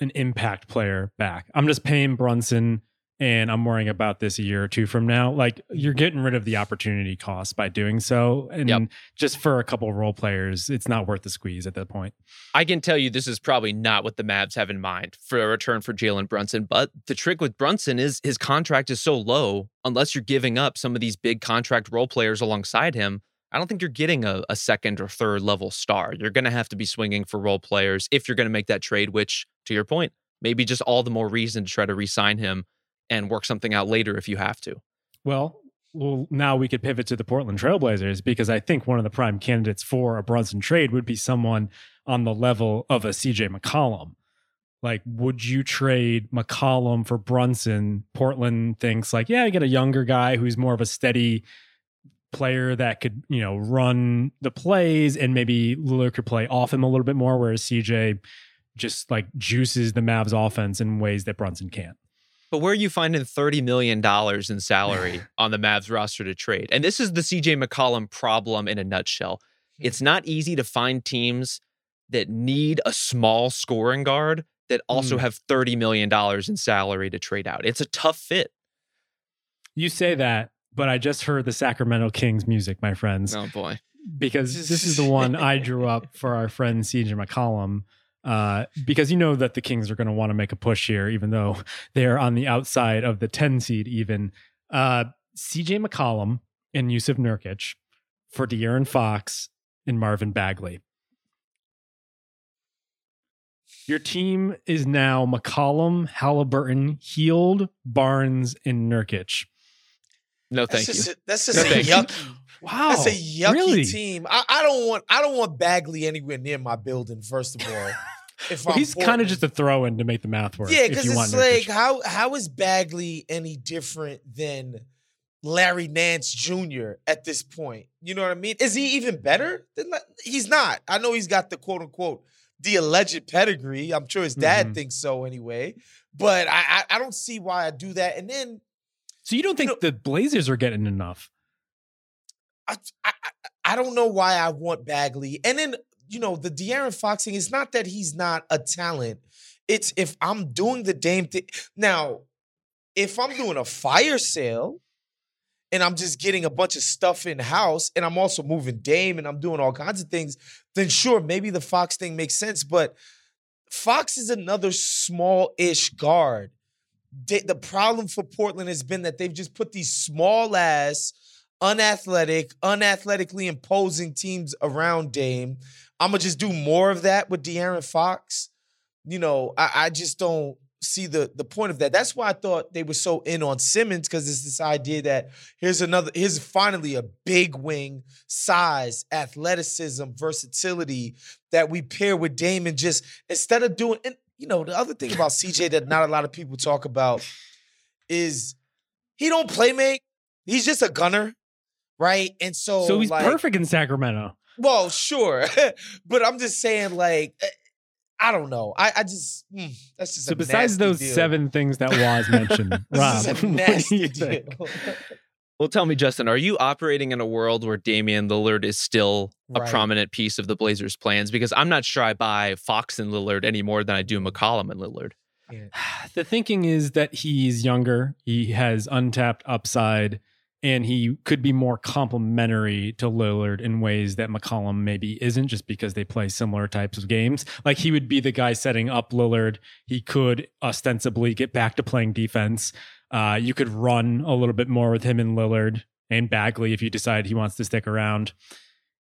an impact player back. I'm just paying Brunson and I'm worrying about this a year or two from now. Like you're getting rid of the opportunity cost by doing so. And yep. just for a couple role players, it's not worth the squeeze at that point. I can tell you this is probably not what the Mavs have in mind for a return for Jalen Brunson. But the trick with Brunson is his contract is so low, unless you're giving up some of these big contract role players alongside him. I don't think you're getting a, a second or third level star. You're going to have to be swinging for role players if you're going to make that trade, which, to your point, maybe just all the more reason to try to re sign him and work something out later if you have to. Well, well, now we could pivot to the Portland Trailblazers because I think one of the prime candidates for a Brunson trade would be someone on the level of a CJ McCollum. Like, would you trade McCollum for Brunson? Portland thinks like, yeah, I get a younger guy who's more of a steady player that could, you know, run the plays and maybe Lillard could play off him a little bit more, whereas CJ just like juices the Mavs offense in ways that Brunson can't. But where are you finding $30 million in salary on the Mavs roster to trade? And this is the CJ McCollum problem in a nutshell. Hmm. It's not easy to find teams that need a small scoring guard that also mm. have $30 million in salary to trade out. It's a tough fit. You say that, but I just heard the Sacramento Kings music, my friends. Oh, boy. Because this is the one I drew up for our friend CJ McCollum uh, because you know that the Kings are going to want to make a push here, even though they're on the outside of the 10 seed, even. Uh, CJ McCollum and Jusuf Nurkic for De'Aaron Fox and Marvin Bagley. Your team is now McCollum, Halliburton, Hield, Barnes, and Nurkic. No, thank that's you. Just a, that's just no, a yucky. Wow, that's a yucky really? team. I, I, don't want. I don't want Bagley anywhere near my building. First of all, if well, he's kind of just a throw in to make the math work. Yeah, because it's like how how is Bagley any different than Larry Nance Jr. at this point? You know what I mean? Is he even better? Than, he's not. I know he's got the quote unquote the alleged pedigree. I'm sure his dad mm-hmm. thinks so anyway. But I, I, I don't see why I do that. And then, so you don't think you know, the Blazers are getting enough? I, I I don't know why I want Bagley. And then you know, the De'Aaron Fox thing, it's not that he's not a talent. It's if I'm doing the Dame thing. Now, if I'm doing a fire sale and I'm just getting a bunch of stuff in house and I'm also moving Dame and I'm doing all kinds of things, then sure, maybe the Fox thing makes sense. But Fox is another small ish guard. The problem for Portland has been that they've just put these small ass, unathletic, unathletically imposing teams around Dame I'm gonna just do more of that with De'Aaron Fox. You know, I, I just don't see the the point of that. That's why I thought they were so in on Simmons because it's this idea that here's another here's finally a big wing, size, athleticism, versatility that we pair with Damon. Just instead of doing, and you know, the other thing about CJ that not a lot of people talk about is he don't play make. He's just a gunner, right? And so, so he's like, perfect in Sacramento. Well, sure, but I'm just saying, like, eh, I don't know. I, I just mm, that's just so. besides those deal. seven things that was mentioned, Rob. Well, tell me, Justin, are you operating in a world where Damian Lillard is still a right. prominent piece of the Blazers' plans? Because I'm not sure I buy Fox and Lillard any more than I do McCollum and Lillard. The thinking is that he's younger, he has untapped upside and he could be more complementary to Lillard in ways that McCollum maybe isn't, just because they play similar types of games. Like he would be the guy setting up Lillard. He could ostensibly get back to playing defense. Uh, you could run a little bit more with him and Lillard and Bagley if you decide he wants to stick around.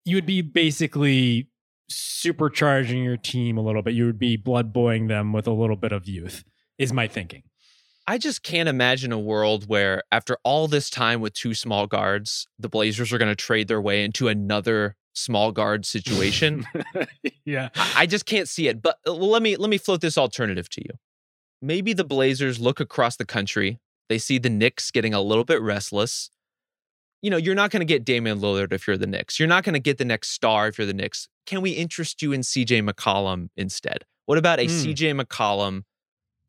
You would be basically supercharging your team a little bit. You would be blood boying them with a little bit of youth, is my thinking. I just can't imagine a world where, after all this time with two small guards, the Blazers are going to trade their way into another small guard situation. yeah, I just can't see it. But uh, let me let me float this alternative to you. Maybe the Blazers look across the country. They see the Knicks getting a little bit restless. you know, you're not going to get Damian Lillard if you're the Knicks. You're not going to get the next star if you're the Knicks. Can we interest you in CJ McCollum instead? What about a mm. CJ McCollum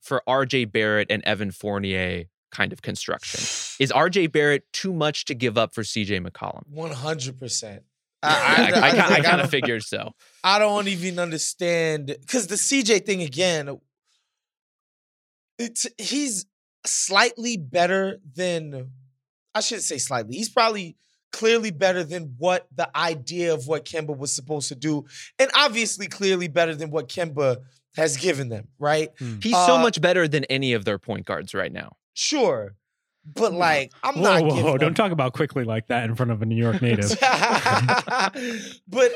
for RJ Barrett and Evan Fournier kind of construction? Is RJ Barrett too much to give up for CJ McCollum? 100%. I, I, I, I kind of figured so. I don't even understand because the CJ thing again. It's he's slightly better than I shouldn't say slightly. He's probably clearly better than what the idea of what Kemba was supposed to do, and obviously clearly better than what Kemba has given them. Right? Hmm. He's uh, so much better than any of their point guards right now. Sure. But like, I'm whoa, not. Whoa, whoa! Don't talk about quickly like that in front of a New York native. but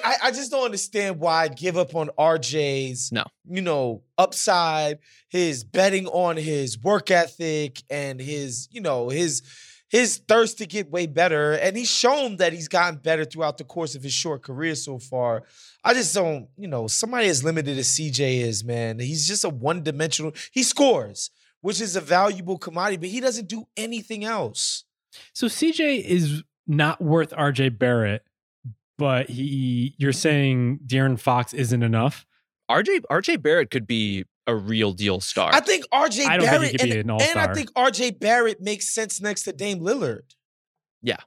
I, I, just don't understand why I'd give up on RJ's. No, you know, upside, his betting on his work ethic and his, you know, his his thirst to get way better. And he's shown that he's gotten better throughout the course of his short career so far. I just don't, you know, somebody as limited as CJ is, man. He's just a one dimensional. He scores which is a valuable commodity, but he doesn't do anything else. So CJ is not worth RJ Barrett, but he you're saying De'Aaron Fox isn't enough? RJ RJ Barrett could be a real deal star. I think RJ I Barrett think and, and I think RJ Barrett makes sense next to Dame Lillard. Yeah.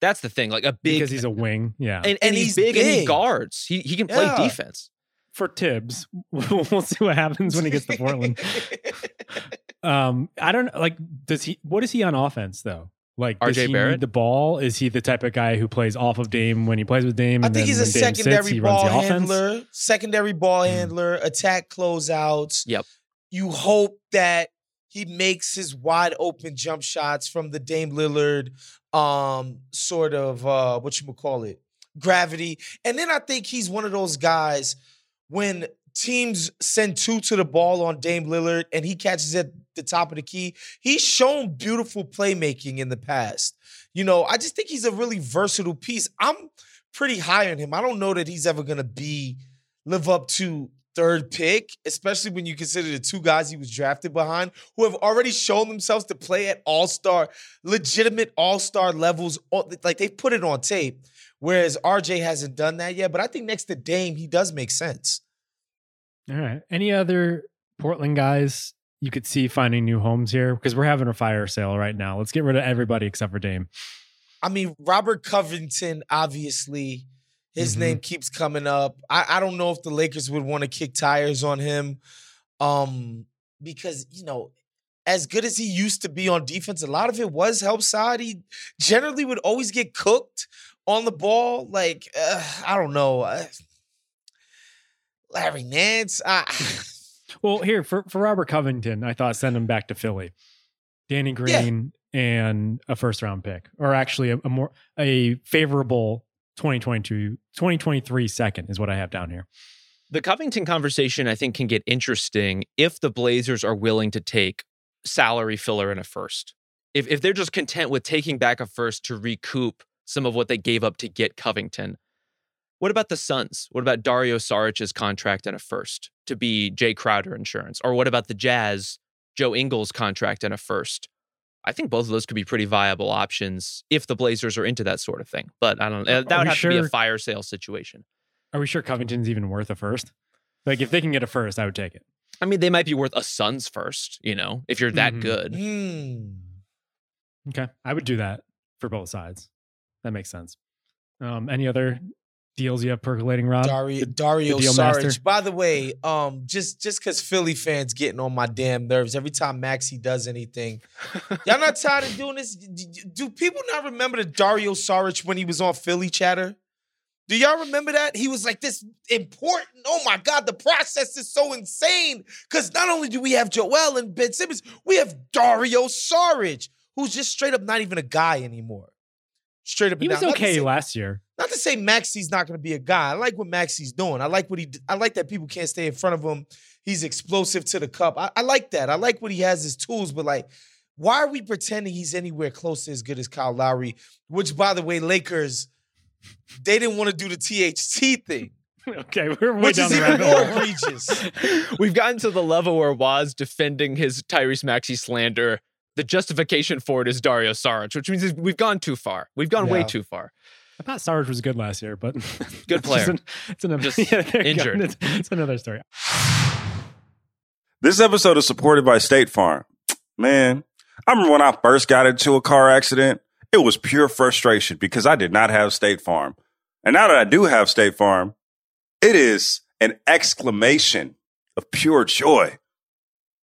That's the thing. Like a big because he's a wing. Yeah. And, and, and he's, he's big, big, and he guards. He he can play yeah. defense. For Thibs. we'll see what happens when he gets to Portland. Um, I don't like. Does he? What is he on offense though? Like RJ does he Barrett? need the ball? Is he the type of guy who plays off of Dame when he plays with Dame? I think he's a secondary sits, ball handler, secondary ball mm. handler, attack closeouts. Yep. You hope that he makes his wide open jump shots from the Dame Lillard um sort of uh what you would call it gravity. And then I think he's one of those guys when teams send two to the ball on Dame Lillard and he catches at the top of the key. He's shown beautiful playmaking in the past. You know, I just think he's a really versatile piece. I'm pretty high on him. I don't know that he's ever going to be live up to third pick, especially when you consider the two guys he was drafted behind who have already shown themselves to play at all-star, legitimate all-star levels. Like they've put it on tape. Whereas RJ hasn't done that yet. But I think next to Dame, he does make sense. All right. Any other Portland guys you could see finding new homes here? Because we're having a fire sale right now. Let's get rid of everybody except for Dame. I mean, Robert Covington, obviously, his mm-hmm. name keeps coming up. I, I don't know if the Lakers would want to kick tires on him. Um, because, you know, as good as he used to be on defense, a lot of it was help side. He generally would always get cooked on the ball. Like, uh, I don't know. Larry Nance. Uh, well, here for, for Robert Covington, I thought send him back to Philly. Danny Green yeah. and a first round pick, or actually a, a, more a favorable 2022 2023 second is what I have down here. The Covington conversation I think can get interesting if the Blazers are willing to take salary filler in a first. If if they're just content with taking back a first to recoup some of what they gave up to get Covington, what about the Suns? What about Dario Saric's contract and a first to be Jae Crowder insurance? Or what about the Jazz, Joe Ingles contract and a first? I think both of those could be pretty viable options if the Blazers are into that sort of thing. But I don't know. That would have sure, to be a fire sale situation. Are we sure Covington's even worth a first? Like if they can get a first, I would take it. I mean, they might be worth a Suns first, you know, if you're that mm-hmm. good. Mm. Okay. I would do that for both sides. That makes sense. Um, any other deals you have percolating, Rob? Dario, Dario Saric. By the way, um, just just because Philly fans getting on my damn nerves every time Maxey does anything. y'all not tired of doing this? Do people not remember the Dario Saric when he was on Philly Chatter? Do y'all remember that? He was like this important. Oh my God, the process is so insane. Because not only do we have Joel and Ben Simmons, we have Dario Saric, who's just straight up not even a guy anymore. Straight up. He was okay last year. Not to say Maxey's not going to be a guy. I like what Maxey's doing. I like what he. I like that people can't stay in front of him. He's explosive to the cup. I, I like that. I like what he has his tools, but like, why are we pretending he's anywhere close to as good as Kyle Lowry? Which, by the way, Lakers, they didn't want to do the THT thing. Okay, we're way Which down is the even more egregious. We've gotten to the level where Wos defending his Tyrese Maxey slander the justification for it is Dario Saric, which means we've gone too far. We've gone yeah. way too far. I thought Saric was good last year, but good player. An, it's another just yeah, injured. It's, it's another story. This episode is supported by State Farm. Man, I remember when I first got into a car accident, it was pure frustration because I did not have State Farm. And now that I do have State Farm, it is an exclamation of pure joy.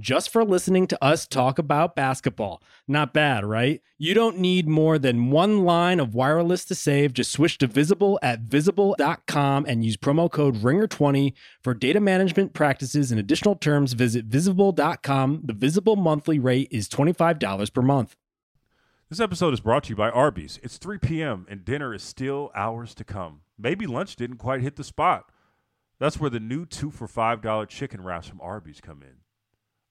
just for listening to us talk about basketball. Not bad, right? You don't need more than one line of wireless to save. Just switch to Visible at visible.com and use promo code RINGER20 for data management practices and additional terms. Visit visible.com. The Visible monthly rate is $25 per month. This episode is brought to you by Arby's. It's 3 p.m. and dinner is still hours to come. Maybe lunch didn't quite hit the spot. That's where the new two for $5 chicken wraps from Arby's come in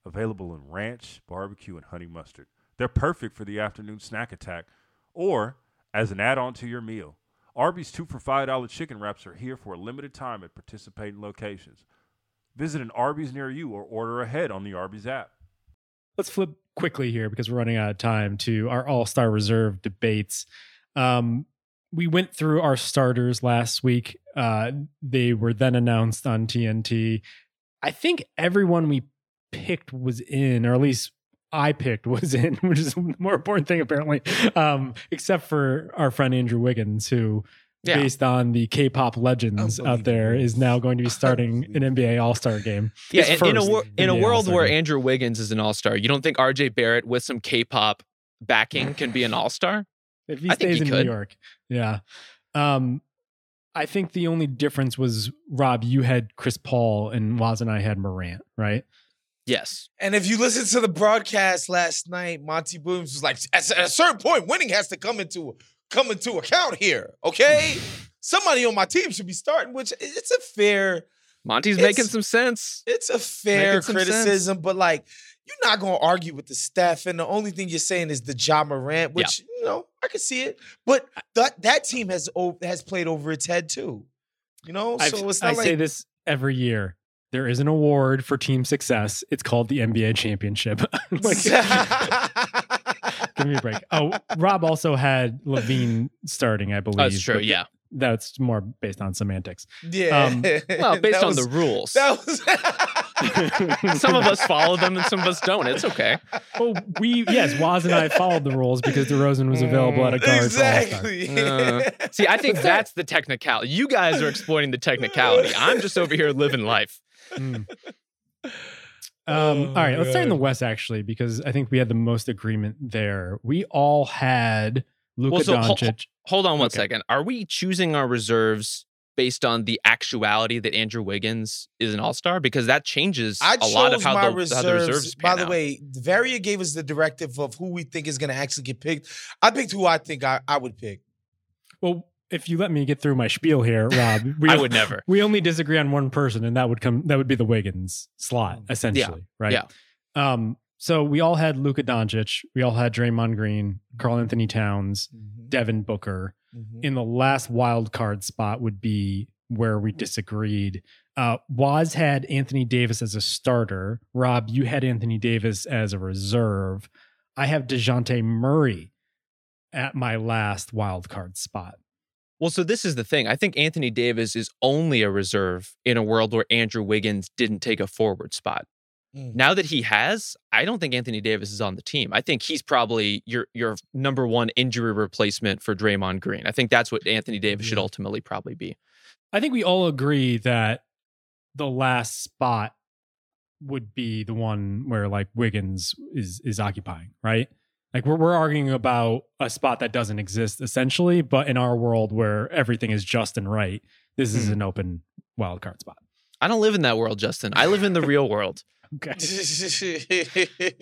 available in ranch, barbecue, and honey mustard. They're perfect for the afternoon snack attack or as an add on to your meal. Arby's 2 for $5 chicken wraps are here for a limited time at participating locations. Visit an Arby's near you or order ahead on the Arby's app. Let's flip quickly here because we're running out of time to our All Star Reserve debates. Um, we went through our starters last week. Uh, they were then announced on TNT. I think everyone we picked was in, or at least I picked was in, which is the more important thing apparently. Um, except for our friend Andrew Wiggins, who yeah. based on the K-pop legends out there, is now going to be starting an NBA All Star game. Yeah, and in a wor- in a world All-Star where game. Andrew Wiggins is an All Star, you don't think RJ Barrett with some K-pop backing can be an All Star? If he I stays he in could. New York, yeah. Um, I think the only difference was Rob, you had Chris Paul, and Wos and I had Morant, right? Yes. And if you listen to the broadcast last night, Monty Williams was like, at a certain point, winning has to come into come into account here. Okay, somebody on my team should be starting, which it's a fair. Monty's making some sense. It's a fair criticism, but like you're not gonna argue with the staff, and the only thing you're saying is the Ja Morant, which yeah. you know I can see it, but that that team has has played over its head too. You know, I've, so it's not I like, say this every year there is an award for team success. It's called the NBA championship. like, give me a break. Oh, Rob also had LaVine starting, I believe. That's true. Yeah. That's more based on semantics. Yeah. Um, well, based on was, the rules. Was some of us follow them and some of us don't. It's okay. Well, we yes, Wos and I followed the rules because DeRozan was available at a guard. Exactly. Uh, see, I think that's the technicality. You guys are exploiting the technicality. I'm just over here living life. Mm. Um, oh, all right, let's start in the West actually, because I think we had the most agreement there. We all had Luka well, so Doncic. hold on one okay. second. Are we choosing our reserves based on the actuality that Andrew Wiggins is an All Star? Because that changes I a lot of how the, reserves, how the reserves. by the out. way, Verrier gave us the directive of who we think is going to actually get picked. I picked who I think I, I would pick. Well, if you let me get through my spiel here, Rob, we, I would never. We only disagree on one person, and that would come. That would be the Wiggins slot, essentially, yeah. right? Yeah. Um. So we all had Luka Doncic, we all had Draymond Green, Karl-Anthony Towns, mm-hmm. Devin Booker. Mm-hmm. In the last wild card spot would be where we disagreed. Uh, Wos had Anthony Davis as a starter. Rob, you had Anthony Davis as a reserve. I have Dejounte Murray at my last wild card spot. Well, so this is the thing. I think Anthony Davis is only a reserve in a world where Andrew Wiggins didn't take a forward spot. Mm. Now that he has, I don't think Anthony Davis is on the team. I think he's probably your your number one injury replacement for Draymond Green. I think that's what Anthony Davis should ultimately probably be. I think we all agree that the last spot would be the one where like Wiggins is is occupying, right? Like we're we're arguing about a spot that doesn't exist essentially, but in our world where everything is just and right, this is Hmm. an open wild card spot. I don't live in that world, Justin. I live in the real world. Okay.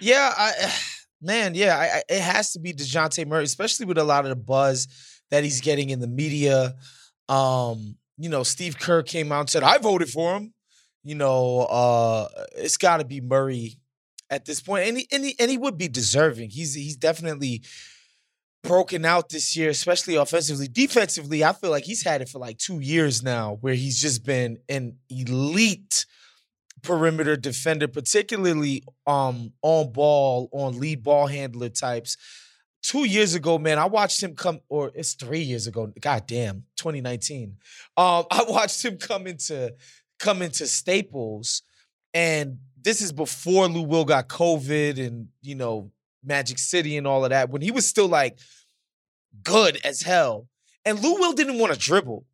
yeah, I, man, yeah, I, I, it has to be Dejounte Murray, especially with a lot of the buzz that he's getting in the media. Um, you know, Steve Kerr came out and said, "I voted for him." You know, uh, it's got to be Murray at this point, and he, and he and he would be deserving. He's he's definitely broken out this year, especially offensively. Defensively, I feel like he's had it for like two years now, where he's just been an elite perimeter defender, particularly um on ball, on lead ball handler types. Two years ago, man, I watched him come, or it's three years ago. God damn, 2019. Um, I watched him come into come into Staples, and this is before Lou Will got COVID and you know Magic City and all of that. When he was still like good as hell, and Lou Will didn't want to dribble.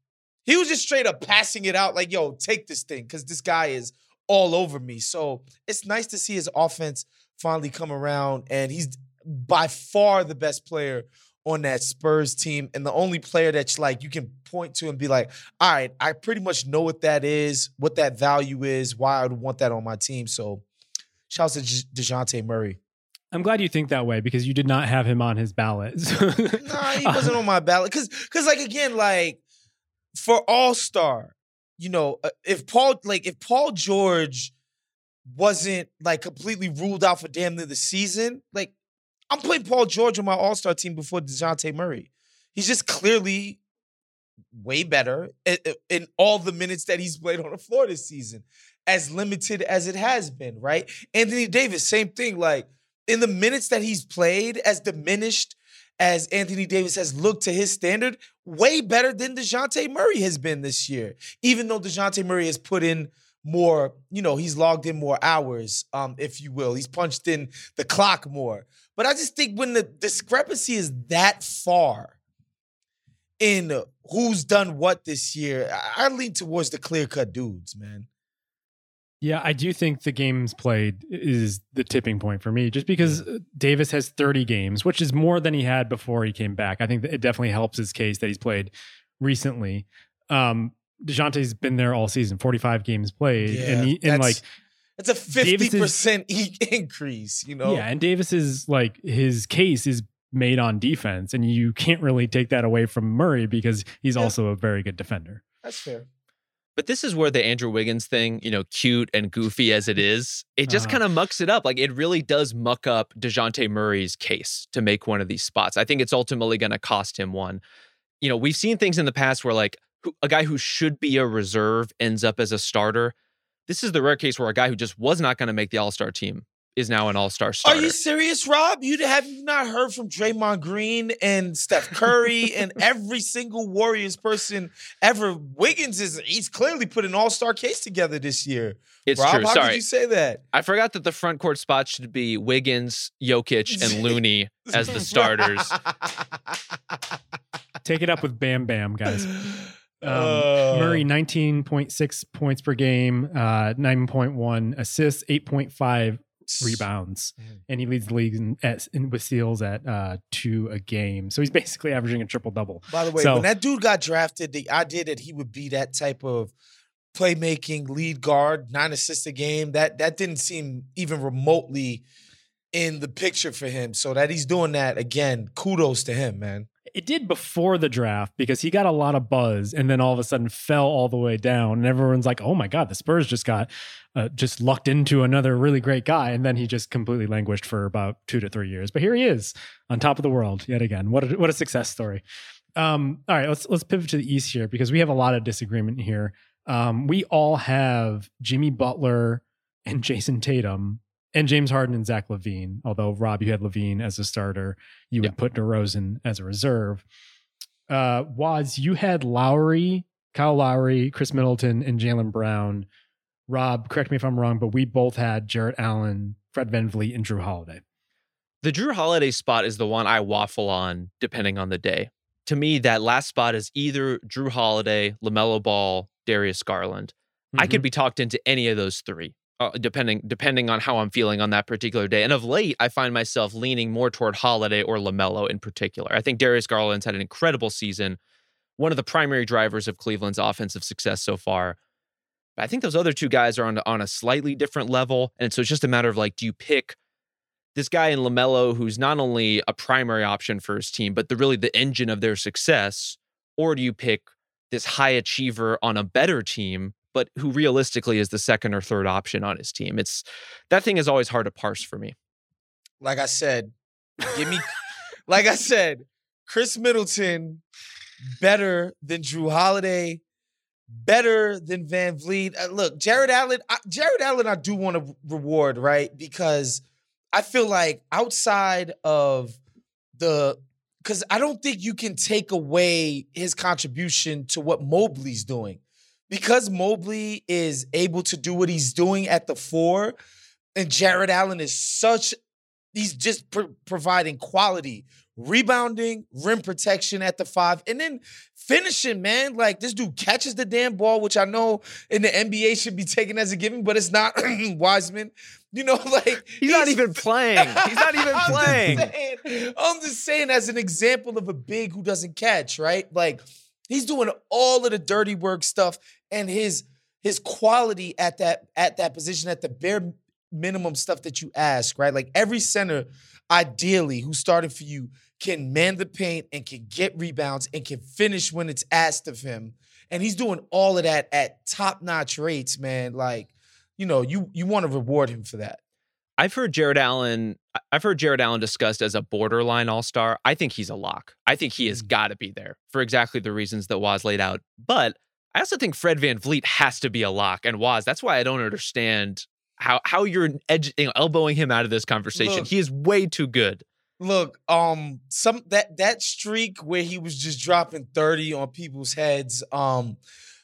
He was just straight up passing it out like, "Yo, take this thing," because this guy is all over me. So it's nice to see his offense finally come around, and he's by far the best player on that Spurs team, and the only player that's like you can point to and be like, "All right, I pretty much know what that is, what that value is, why I would want that on my team." So, shouts to Dejounte Murray. I'm glad you think that way because you did not have him on his ballot. Nah, he wasn't on my ballot because because like again like for All Star, you know, uh, if Paul like if Paul George wasn't like completely ruled out for damn near the season, like I'm putting Paul George on my All Star team before Dejounte Murray. He's just clearly way better in all the minutes that he's played on the floor this season, as limited as it has been. Right, Anthony Davis, same thing. Like in the minutes that he's played, as diminished as Anthony Davis has looked to his standard, way better than DeJounte Murray has been this year. Even though DeJounte Murray has put in more, you know, he's logged in more hours, um, if you will. He's punched in the clock more. But I just think when the discrepancy is that far in who's done what this year, I I lean towards the clear cut dudes, man. Yeah, I do think the games played is the tipping point for me, just because uh, Davis has 30 games, which is more than he had before he came back. I think that it definitely helps his case that he's played recently. Um, DeJounte's been there all season, 45 games played, Yeah, and he, and like that's a fifty Davis is- percent e- increase. You know, yeah, and Davis is like his case is made on defense, and you can't really take that away from Murray because he's Yeah. also a very good defender. that's fair. But this is where the Andrew Wiggins thing, you know, cute and goofy as it is, it just Uh-huh. kind of mucks it up. Like it really does muck up DeJounte Murray's case to make one of these spots. I think it's ultimately going to cost him one. You know, we've seen things in the past where like who- a guy who should be a reserve ends up as a starter. This is the rare case where a guy who just was not going to make the All Star team is now an All Star starter. Are you serious, Rob? You have you not heard from Draymond Green and Steph Curry and every single Warriors person ever? Wiggins is he's clearly put an all star case together this year. it's Rob, true. how Sorry. could you say that? I forgot that the front court spot should be Wiggins, Jokic, and Looney as the starters. Take it up with Bam Bam, guys. Um, Uh, Murray, 19.6 points per game, uh, 9.1 assists, 8.5 rebounds, Mm. and he leads the league in, at, in, with steals at uh, two a game. So he's basically averaging a triple double. By the way, So- when that dude got drafted, the idea that he would be that type of playmaking lead guard, nine assists a game, that that didn't seem even remotely in the picture for him. So that he's doing that again, kudos to him, man. It did before the draft because he got a lot of buzz, and then all of a sudden fell all the way down, and everyone's like, "Oh my god, the Spurs just got uh, just lucked into another really great guy," and then he just completely languished for about two to three years. But here he is on top of the world yet again. What a, what a success story! Um, all right, let's let's pivot to the East here because we have a lot of disagreement here. Um, we all have Jimmy Butler and Jayson Tatum and James Harden and Zach LaVine. Although Rob, you had LaVine as a starter, you would put DeRozan as a reserve. Uh, Wos, you had Lowry, Kyle Lowry, Khris Middleton, and Jaylen Brown. Rob, correct me if I'm wrong, but we both had Jarrett Allen, Fred VanVleet, and Jrue Holiday. The Jrue Holiday spot is the one I waffle on depending on the day. To me, that last spot is either Jrue Holiday, LaMelo Ball, Darius Garland. Mm-hmm. I could mm-hmm. be talked into any of those three. Uh, depending depending on how I'm feeling on that particular day. And of late, I find myself leaning more toward Holiday or LaMelo in particular. I think Darius Garland's had an incredible season, one of the primary drivers of Cleveland's offensive success so far. But I think those other two guys are on on a slightly different level, and so it's just a matter of like, do you pick this guy in LaMelo, who's not only a primary option for his team, but the really the engine of their success, or do you pick this high achiever on a better team but who realistically is the second or third option on his team. It's that thing is always hard to parse for me. Like I said, give me like I said, Khris Middleton better than Jrue Holiday, better than VanVleet. Uh, look, Jared Allen, I, Jarrett Allen, I do want to reward, right? Because I feel like outside of the because I don't think you can take away his contribution to what Mobley's doing because Mobley is able to do what he's doing at the four, and Jarrett Allen is such, he's just providing quality rebounding, rim protection at the five, and then finishing, man. Like this dude catches the damn ball, which I know in the NBA should be taken as a given, but it's not Wiseman. You know, like he's, he's not even playing. He's not even playing. Just saying, I'm just saying, as an example of a big who doesn't catch, right? Like He's doing all of the dirty work stuff and his his quality at that at that position at the bare minimum stuff that you ask, right? Like every center, ideally, who started for you can man the paint and can get rebounds and can finish when it's asked of him. And he's doing all of that at top notch rates, man. Like, you know, you you want to reward him for that. I've heard Jarrett Allen. I've heard Jarrett Allen discussed as a borderline All Star. I think he's a lock. I think he has mm. got to be there for exactly the reasons that Wos laid out. But I also think Fred Van VanVleet has to be a lock. And Wos, that's why I don't understand how how you're edge, you know, elbowing him out of this conversation. Look, he is way too good. Look, um, some that that streak where he was just dropping 30 on people's heads, um,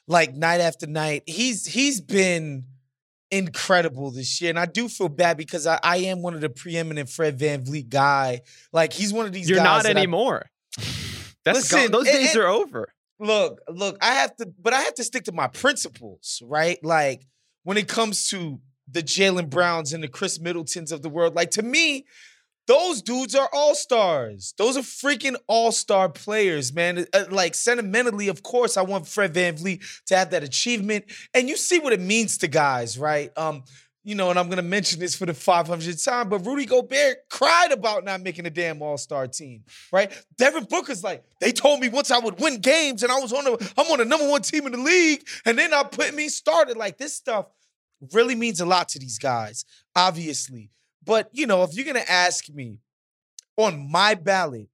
like night after night, he's he's been incredible this year. And I do feel bad because I, I am one of the preeminent Fred VanVleet guy. Like he's one of these You're not anymore. I, That's listen, Those days are over. Look, look, I have to, but I have to stick to my principles, right? Like when it comes to the Jaylen Browns and the Khris Middletons of the world, like to me, those dudes are all stars. Those are freaking all star players, man. Uh, like sentimentally, of course, I want Fred VanVleet to have that achievement. And you see what it means to guys, right? Um, you know, and I'm gonna mention this for the 500th time, but Rudy Gobert cried about not making a damn All Star team, right? Devin Booker's like, they told me once I would win games, and I was on the, I'm on the number one team in the league, and then I put me started. Like this stuff really means a lot to these guys, obviously. But you know, if you're gonna ask me on my ballot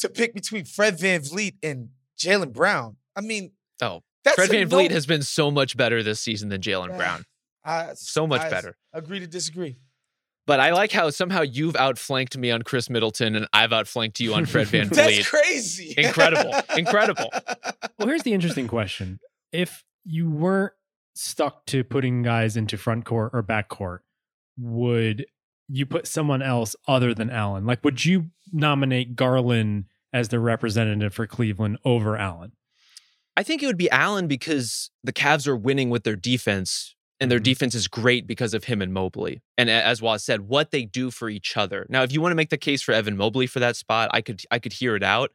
to pick between Fred VanVleet and Jaylen Brown, I mean, oh, Fred VanVleet no- has been so much better this season than Jaylen Brown. I, so much I, better. Agree to disagree. But I like how somehow you've outflanked me on Khris Middleton and I've outflanked you on Fred VanVleet. That's crazy. Incredible. Incredible. Well, here's the interesting question. If you weren't stuck to putting guys into front court or back court, would you put someone else other than Allen? Like, would you nominate Garland as the representative for Cleveland over Allen? I think it would be Allen because the Cavs are winning with their defense, and their mm-hmm. defense is great because of him and Mobley. And as Wos said, what they do for each other. Now, if you want to make the case for Evan Mobley for that spot, I could I could hear it out.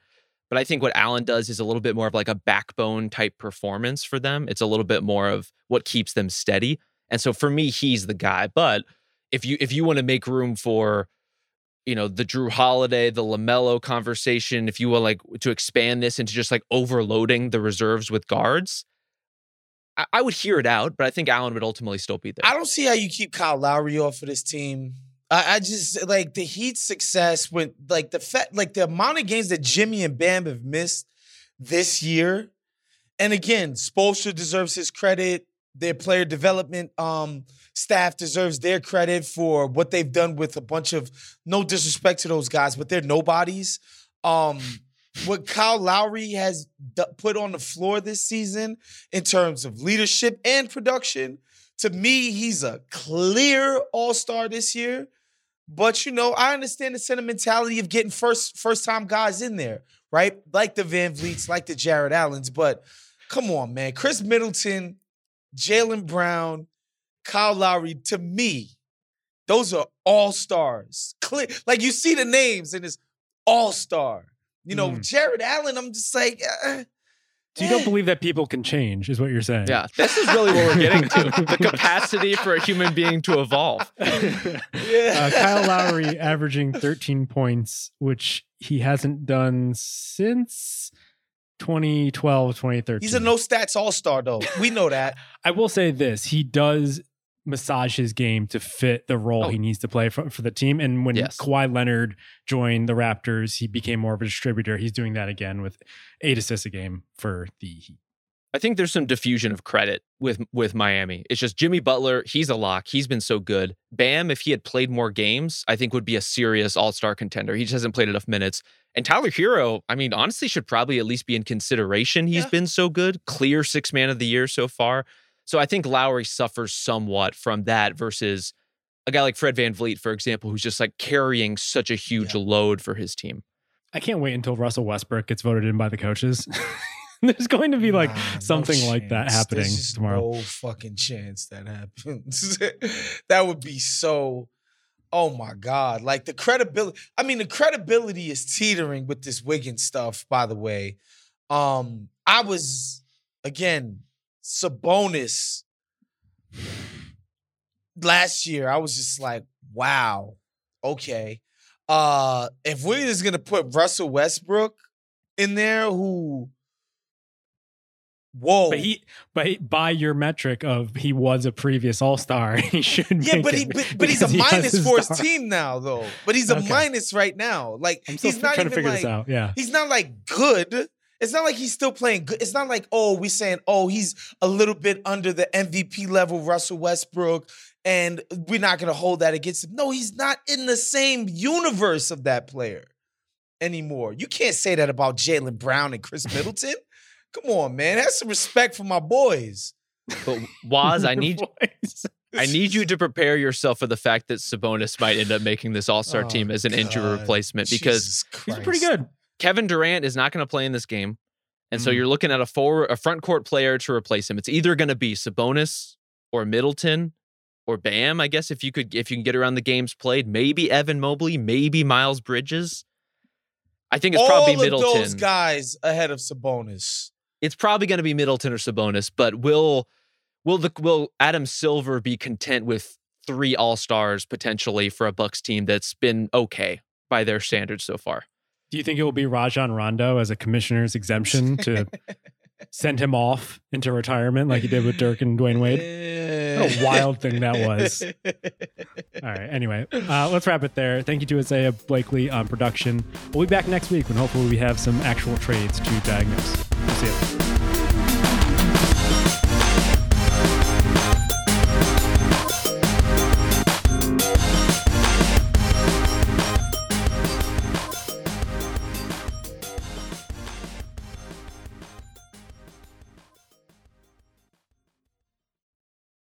But I think what Allen does is a little bit more of like a backbone type performance for them. It's a little bit more of what keeps them steady. And so for me, he's the guy. But if you if you want to make room for you know the Jrue Holiday, the LaMelo conversation, if you will like to expand this into just like overloading the reserves with guards, I, I would hear it out, but I think Allen would ultimately still be there. I don't see how you keep Kyle Lowry off of this team. I, I just like the Heat's success when like the fact like the amount of games that Jimmy and Bam have missed this year. And again, Spoelstra deserves his credit. Their player development um staff deserves their credit for what they've done with a bunch of no disrespect to those guys, but they're nobodies. Um, what Kyle Lowry has d- put on the floor this season in terms of leadership and production, to me, he's a clear all star this year. But you know, I understand the sentimentality of getting first first time guys in there, right? Like the VanVleets, like the Jarrett Allens. But come on, man, Khris Middleton Jaylen Brown, Kyle Lowry, to me, those are all stars. Clear, like you see the names and it's all star. You know, mm. Jarrett Allen, I'm just like, uh, so you don't believe that people can change, is what you're saying? Yeah, this is really what we're getting to: the capacity for a human being to evolve. yeah. Uh, Kyle Lowry averaging 13 points, which he hasn't done since 2012, 2013. He's a no stats all star, though. We know that. I will say this: he does massage his game to fit the role oh. he needs to play for, for the team. And when yes. Kawhi Leonard joined the Raptors, he became more of a distributor. He's doing that again with eight assists a game for the Heat. I think there's some diffusion of credit with with Miami. It's just Jimmy Butler, he's a lock. He's been so good. Bam, if he had played more games, I think would be a serious all-star contender. He just hasn't played enough minutes. And Tyler Herro, I mean, honestly, should probably at least be in consideration. He's yeah. been so good. Clear six man of the year so far. So I think Lowry suffers somewhat from that versus a guy like Fred Van VanVleet, for example, who's just like carrying such a huge yeah. load for his team. I can't wait until Russell Westbrook gets voted in by the coaches. There's going to be like nah, something no like that happening There's tomorrow. No fucking chance that happens. that would be so. Oh my God. Like the credibility. I mean, the credibility is teetering with this Wiggins stuff, by the way. Um, I was again Sabonis last year, I was just like, wow, okay. Uh, if we're just gonna put Russell Westbrook in there, who Whoa! But he, but he, by your metric of he was a previous All Star, he should. Yeah, but he, but, but he's a he minus for his team now, though. But he's a okay. minus right now. Like he's not even like, Yeah, he's not like good. It's not like he's still playing good. It's not like, oh, we're saying, oh, he's a little bit under the MVP level, Russell Westbrook, and we're not going to hold that against him. No, he's not in the same universe of that player anymore. You can't say that about Jaylen Brown and Khris Middleton. Come on, man. Have some respect for my boys. But Wos, I need I need you to prepare yourself for the fact that Sabonis might end up making this All Star oh, team as an God. injury replacement because he's pretty good. Kevin Durant is not going to play in this game. And mm so you're looking at a forward, a front court player to replace him. It's either going to be Sabonis or Middleton or Bam, I guess if you could if you can get around the games played, maybe Evan Mobley, maybe Miles Bridges. I think it's All probably Middleton. those guys ahead of Sabonis. It's probably going to be Middleton or Sabonis, but will will the will Adam Silver be content with three All Stars potentially for a Bucks team that's been okay by their standards so far? Do you think it will be Rajon Rondo as a commissioner's exemption to send him off into retirement like he did with Dirk and Dwyane Wade? What a wild thing that was. All right. Anyway, uh, let's wrap it there. Thank you to Isaiah Blakely on production. We'll be back next week when hopefully we have some actual trades to diagnose. We'll see you.